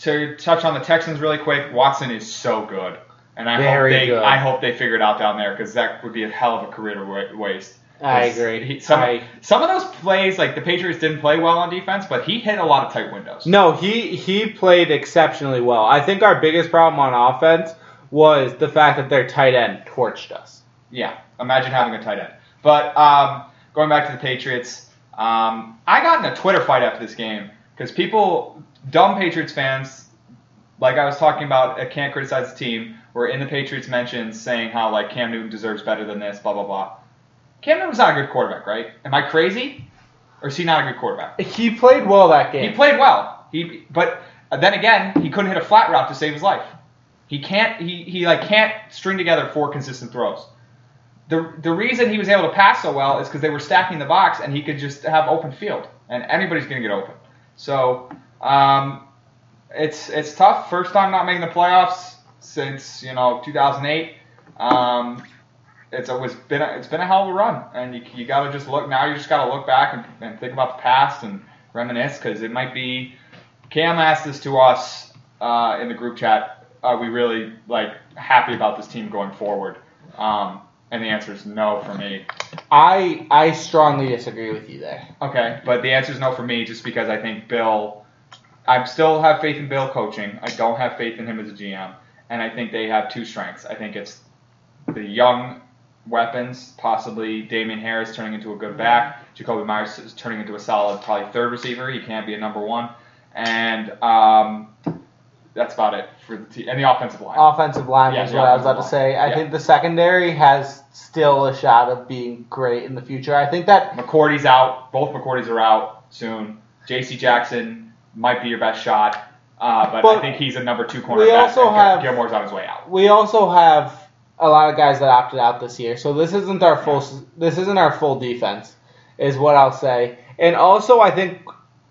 to touch on the Texans really quick, Watson is so good, and I Very hope they good. I hope they figure it out down there because that would be a hell of a career to waste. I agree. he- some, I- some of those plays, like the Patriots didn't play well on defense, but he hit a lot of tight windows. No, he he played exceptionally well. I think our biggest problem on offense was the fact that their tight end torched us. Yeah, imagine having a tight end. But um, going back to the Patriots, um, I got in a Twitter fight after this game because people, dumb Patriots fans, like I was talking about, uh, can't criticize the team, were in the Patriots mentions saying how like Cam Newton deserves better than this, blah blah blah. Cam Newton's not a good quarterback, right? Am I crazy, or is he not a good quarterback? He played well that game. He played well. He, but then again, he couldn't hit a flat route to save his life. He can't. He, he like can't string together four consistent throws. The the reason he was able to pass so well is because they were stacking the box and he could just have open field and anybody's gonna get open. So um, it's it's tough. First time not making the playoffs since you know 2008. Um, it's always been a, it's been a hell of a run, and you, you got to just look now. You just got to look back and, and think about the past and reminisce because it might be. Cam asked this to us uh, in the group chat. Are we really like happy about this team going forward? Um, and the answer is no for me. I I strongly disagree with you there. Okay, but the answer is no for me just because I think Bill. I still have faith in Bill coaching. I don't have faith in him as a GM, and I think they have two strengths. I think it's the young weapons, possibly Damien Harris turning into a good back, Jakobi Meyers is turning into a solid, probably third receiver. He can't be a number one, and um, that's about it for the team and the offensive line. Offensive line Yeah, is what I was about to say. I Yeah. think the secondary has still a shot of being great in the future. I think that McCourty's out. Both McCourty's are out soon. J.C. Jackson might be your best shot, uh, but, I think he's a number two cornerback. we also have- Gilmore's on his way out. we also have a lot of guys that opted out this year. So this isn't our full this isn't our full defense is what I'll say. And also I think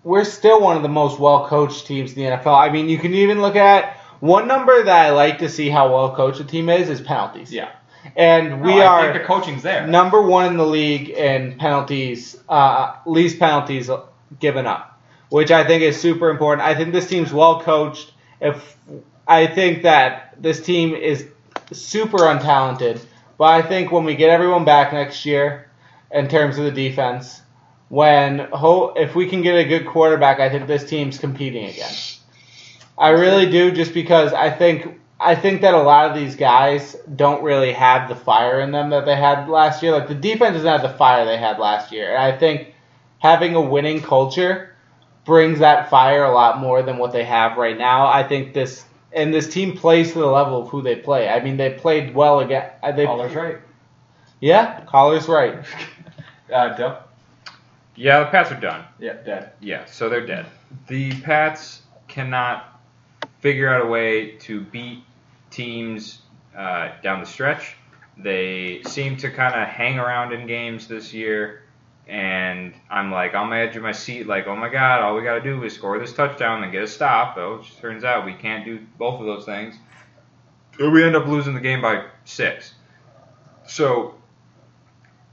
we're still one of the most well coached teams in the NFL. I mean, you can even look at one number that I like to see how well coached a team is is penalties. Yeah. And we No, I are think the coaching's there. number one in the league in penalties, uh, least penalties given up. which I think is super important. I think this team's well coached. If I think that this team is super untalented, but I think when we get everyone back next year, in terms of the defense, when ho- if we can get a good quarterback, I think this team's competing again. I really do, just because I think I think that a lot of these guys don't really have the fire in them that they had last year. Like the defense doesn't have the fire they had last year, and I think having a winning culture brings that fire a lot more than what they have right now. I think this and this team plays to the level of who they play. I mean, they played well again. uh, They, Caller's right. Yeah, caller's right. Uh, Dill? Yeah, the Pats are done. Yeah, dead. Yeah, so they're dead. The Pats cannot figure out a way to beat teams uh, down the stretch. They seem to kind of hang around in games this year, and I'm like on my edge of my seat, like, oh my god, all we got to do is score this touchdown and get a stop. Though, it turns out we can't do both of those things. We end up losing the game by six. So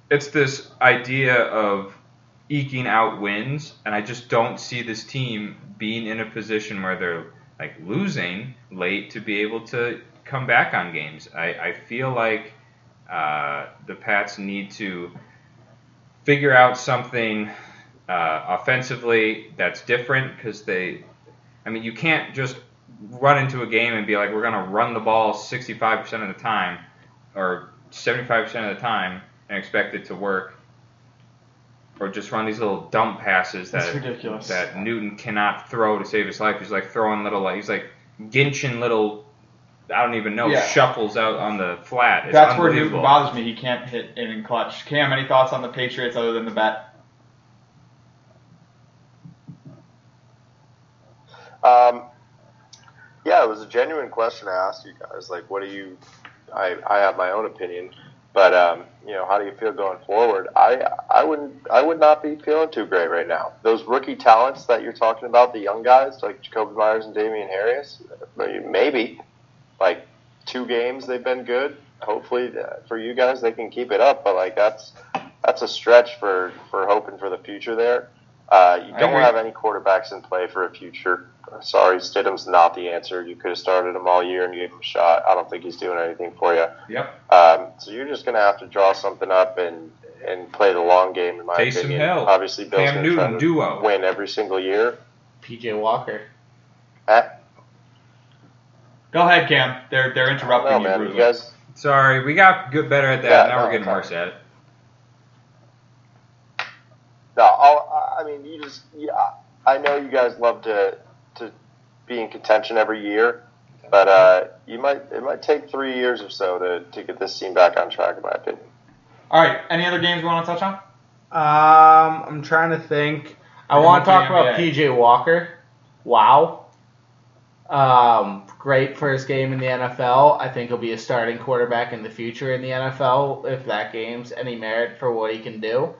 it's this idea of eking out wins, and I just don't see this team being in a position where they're like losing late to be able to come back on games. I, I feel like uh, the Pats need to figure out something uh, offensively that's different because they, I mean, you can't just run into a game and be like, we're going to run the ball 65% of the time or 75% of the time and expect it to work. Or just run these little dump passes that ridiculous. that Newton cannot throw to save his life. He's like throwing little, like he's like ginching little, I don't even know, Yeah. shuffles out on the flat. It's That's where Newton bothers me. He can't hit it in clutch. Cam, any thoughts on the Patriots other than the bet? Um, yeah, it was a genuine question I asked you guys. Like, what do you? I I have my own opinion, but um, you know, how do you feel going forward? I I wouldn't I would not be feeling too great right now. Those rookie talents that you're talking about, the young guys like Jakobi Meyers and Damien Harris, maybe like two games they've been good. Hopefully uh, for you guys they can keep it up, but like that's that's a stretch for for hoping for the future there. Uh, you don't have any quarterbacks in play for a future. Sorry, Stidham's not the answer. You could have started him all year and gave him a shot. I don't think he's doing anything for you. Yep. Um, so you're just going to have to draw something up and and play the long game, in my Taysom opinion. Hill, Obviously, Bill's Cam going to try Newton to duo. win every single year. PJ Walker. Eh, Go ahead, Cam. They're they're interrupting know, you man. You guys, Sorry, we got good better at that. Yeah, now no, we're getting okay. worse at it. no, I'll, I mean, you just, yeah, I know you guys love to to be in contention every year, but uh, you might it might take three years or so to, to get this team back on track, in my opinion. All right. Any other games we want to touch on? Um, I'm trying to think. I want to talk to about PJ Walker. Wow. Um, great first game in the NFL. I think he'll be a starting quarterback in the future in the NFL if that game's any merit for what he can do.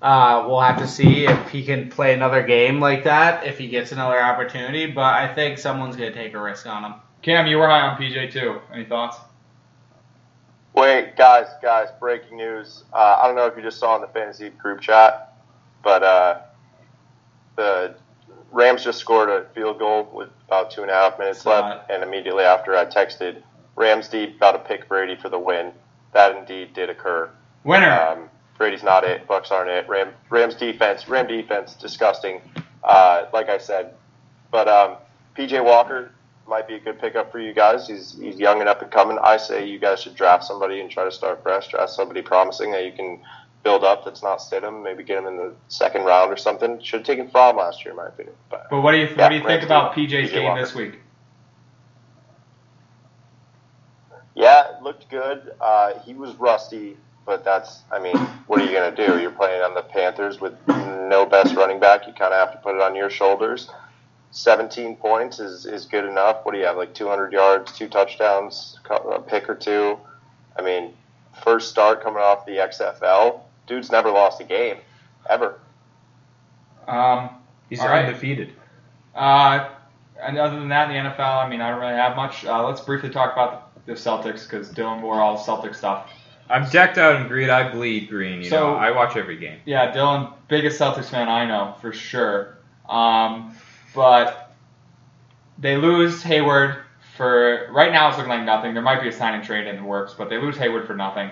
Uh, we'll have to see if he can play another game like that if he gets another opportunity. But I think someone's gonna take a risk on him. Cam, you were high on PJ too. Any thoughts? Wait, guys, guys, breaking news. Uh, I don't know if you just saw in the fantasy group chat, but uh, the Rams just scored a field goal with about two and a half minutes Saw left, and immediately after I texted, Rams deep got to pick Brady for the win. That indeed did occur. Winner. Um, Brady's not it. Bucks aren't it. Ram, Rams defense, Ram defense, disgusting. Uh, like I said, but um, PJ Walker might be a good pickup for you guys. He's he's young and up and coming. I say you guys should draft somebody and try to start fresh. Draft somebody promising that you can build up. That's not Stidham. Maybe get him in the second round or something. Should have taken Fromm last year, in my opinion. But but what do you yeah, what do you think about. PJ's PJ game Walker. this week? Yeah, it looked good. Uh, he was rusty, but that's, I mean, what are you going to do? You're playing on the Panthers with no best running back. You kind of have to put it on your shoulders. 17 points is, is good enough. What do you have, like 200 yards, two touchdowns, a pick or two? I mean, first start coming off the XFL. Dude's never lost a game, ever. Um, He's All right. undefeated. uh, and other than that, in the NFL, I mean, I don't really have much. Uh, let's briefly talk about the Celtics because Dylan wore all the Celtic stuff. I'm decked out in green. I bleed green. You So- know, I watch every game. Yeah, Dylan, biggest Celtics fan I know for sure. Um, but they lose Hayward for right now. It's looking like nothing. There might be a sign and trade in the works, but they lose Hayward for nothing.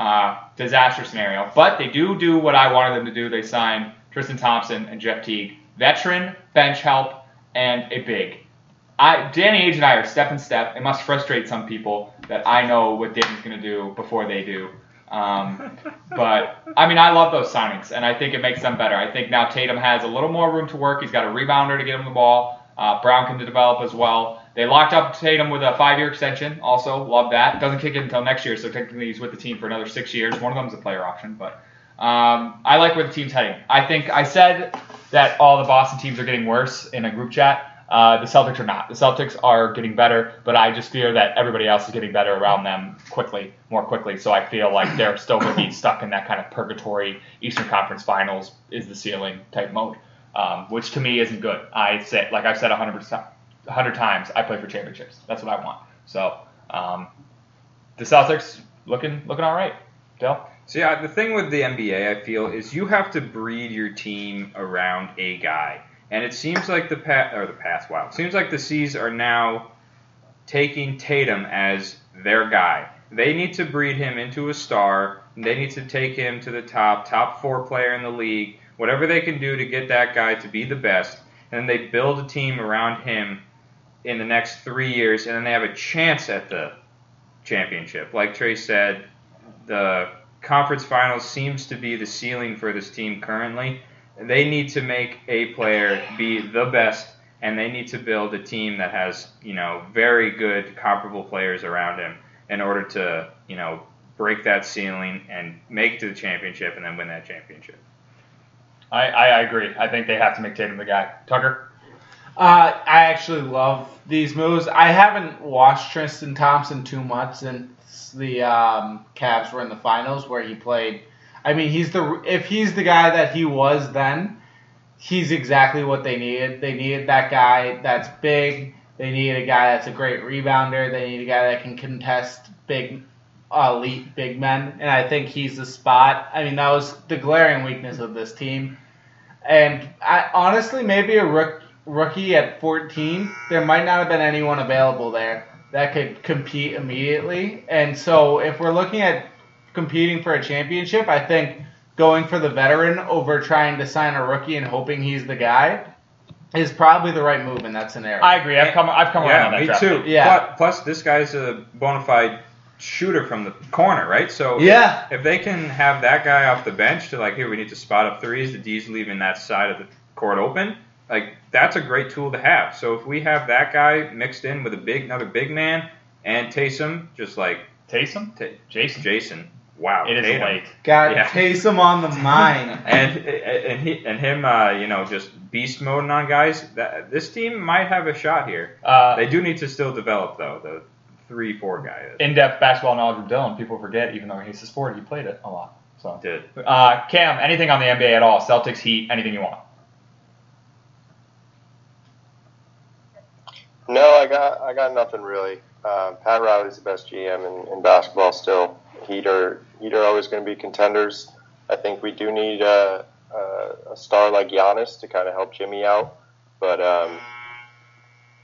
Uh, disaster scenario. But they do do what I wanted them to do. They sign Tristan Thompson and Jeff Teague, veteran bench help and a big. I, Danny Ainge and I are step and step. It must frustrate some people that I know what Danny's going to do before they do. Um, but I mean, I love those signings, and I think it makes them better. I think now Tatum has a little more room to work. He's got a rebounder to get him the ball. Uh, Brown can develop as well. They locked up Tatum with a five-year extension. Also, love that. Doesn't kick in until next year, so technically he's with the team for another six years. One of them's a player option, but um, I like where the team's heading. I think I said that all the Boston teams are getting worse in a group chat. Uh, the Celtics are not. The Celtics are getting better, but I just fear that everybody else is getting better around them quickly, more quickly. So I feel like they're still going to be stuck in that kind of purgatory Eastern Conference Finals is the ceiling type mode, um, which to me isn't good. I say, like I've said 100 100 times, I play for championships. That's what I want. So um, the Celtics looking looking all right. Dale. See, I, the thing with the NBA, I feel, is you have to breed your team around a guy. And it seems like the past, or the past, wow, it seems like the C's are now taking Tatum as their guy. They need to breed him into a star. They need to take him to the top, top four player in the league, whatever they can do to get that guy to be the best. And they build a team around him in the next three years, and then they have a chance at the championship. Like Trey said, the conference finals seems to be the ceiling for this team currently they need to make a player be the best, and they need to build a team that has you know very good comparable players around him in order to you know break that ceiling and make it to the championship and then win that championship. I, I, I agree. I think they have to make Tatum the guy. Tucker. Uh, I actually love these moves. I haven't watched Tristan Thompson too much since the um, Cavs were in the finals, where he played I mean, he's the if he's the guy that he was then, he's exactly what they needed. They needed that guy that's big. They need a guy that's a great rebounder. They need a guy that can contest big, elite big men. And I think he's the spot. I mean, that was the glaring weakness of this team. And I, honestly, maybe a rook, rookie at 14, there might not have been anyone available there that could compete immediately. And so if we're looking at competing for a championship, I think going for the veteran over trying to sign a rookie and hoping he's the guy is probably the right move in that scenario. I agree. I've come I've come yeah, around on that me draft. too. Yeah. Plus, plus, this guy's a bona fide shooter from the corner, right? So Yeah. if, if they can have that guy off the bench to like, here we need to spot up threes, the D's leaving that side of the court open. Like that's a great tool to have. So if we have that guy mixed in with a big another big man and Taysom, just like Taysom? Ta- Jason. Jason, wow, It is Tatum. late. Got Yeah. Taysom on the mind. and and he and him, uh, you know, just beast moding on guys. That this team might have a shot here. Uh, They do need to still develop though. The three, four guy is- in-depth basketball knowledge of Dylan. People forget, even though he's a sport, he played it a lot. So, did. uh, Cam, anything on the NBA at all? Celtics, Heat, anything you want? No, I got I got nothing really. Uh, Pat Riley's the best GM in, in basketball still. Heat are Heat are always going to be contenders. I think we do need a, a, a star like Giannis to kind of help Jimmy out, but um,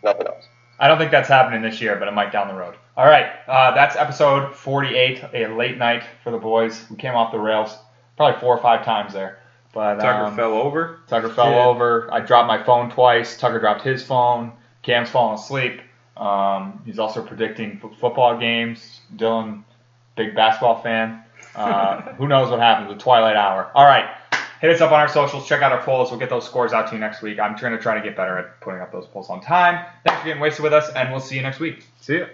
nothing else. I don't think that's happening this year, but it might down the road. All right, uh, that's episode 48, a late night for the boys. We came off the rails probably four or five times there. But Tucker um, fell over. Tucker fell Did. over. I dropped my phone twice. Tucker dropped his phone. Cam's falling asleep. Um, he's also predicting f- football games. Dylan, big basketball fan. Uh, who knows what happens? The twilight hour. All right. Hit us up on our socials. Check out our polls. We'll get those scores out to you next week. I'm trying to try to get better at putting up those polls on time. Thanks for getting wasted with us, and we'll see you next week. See ya.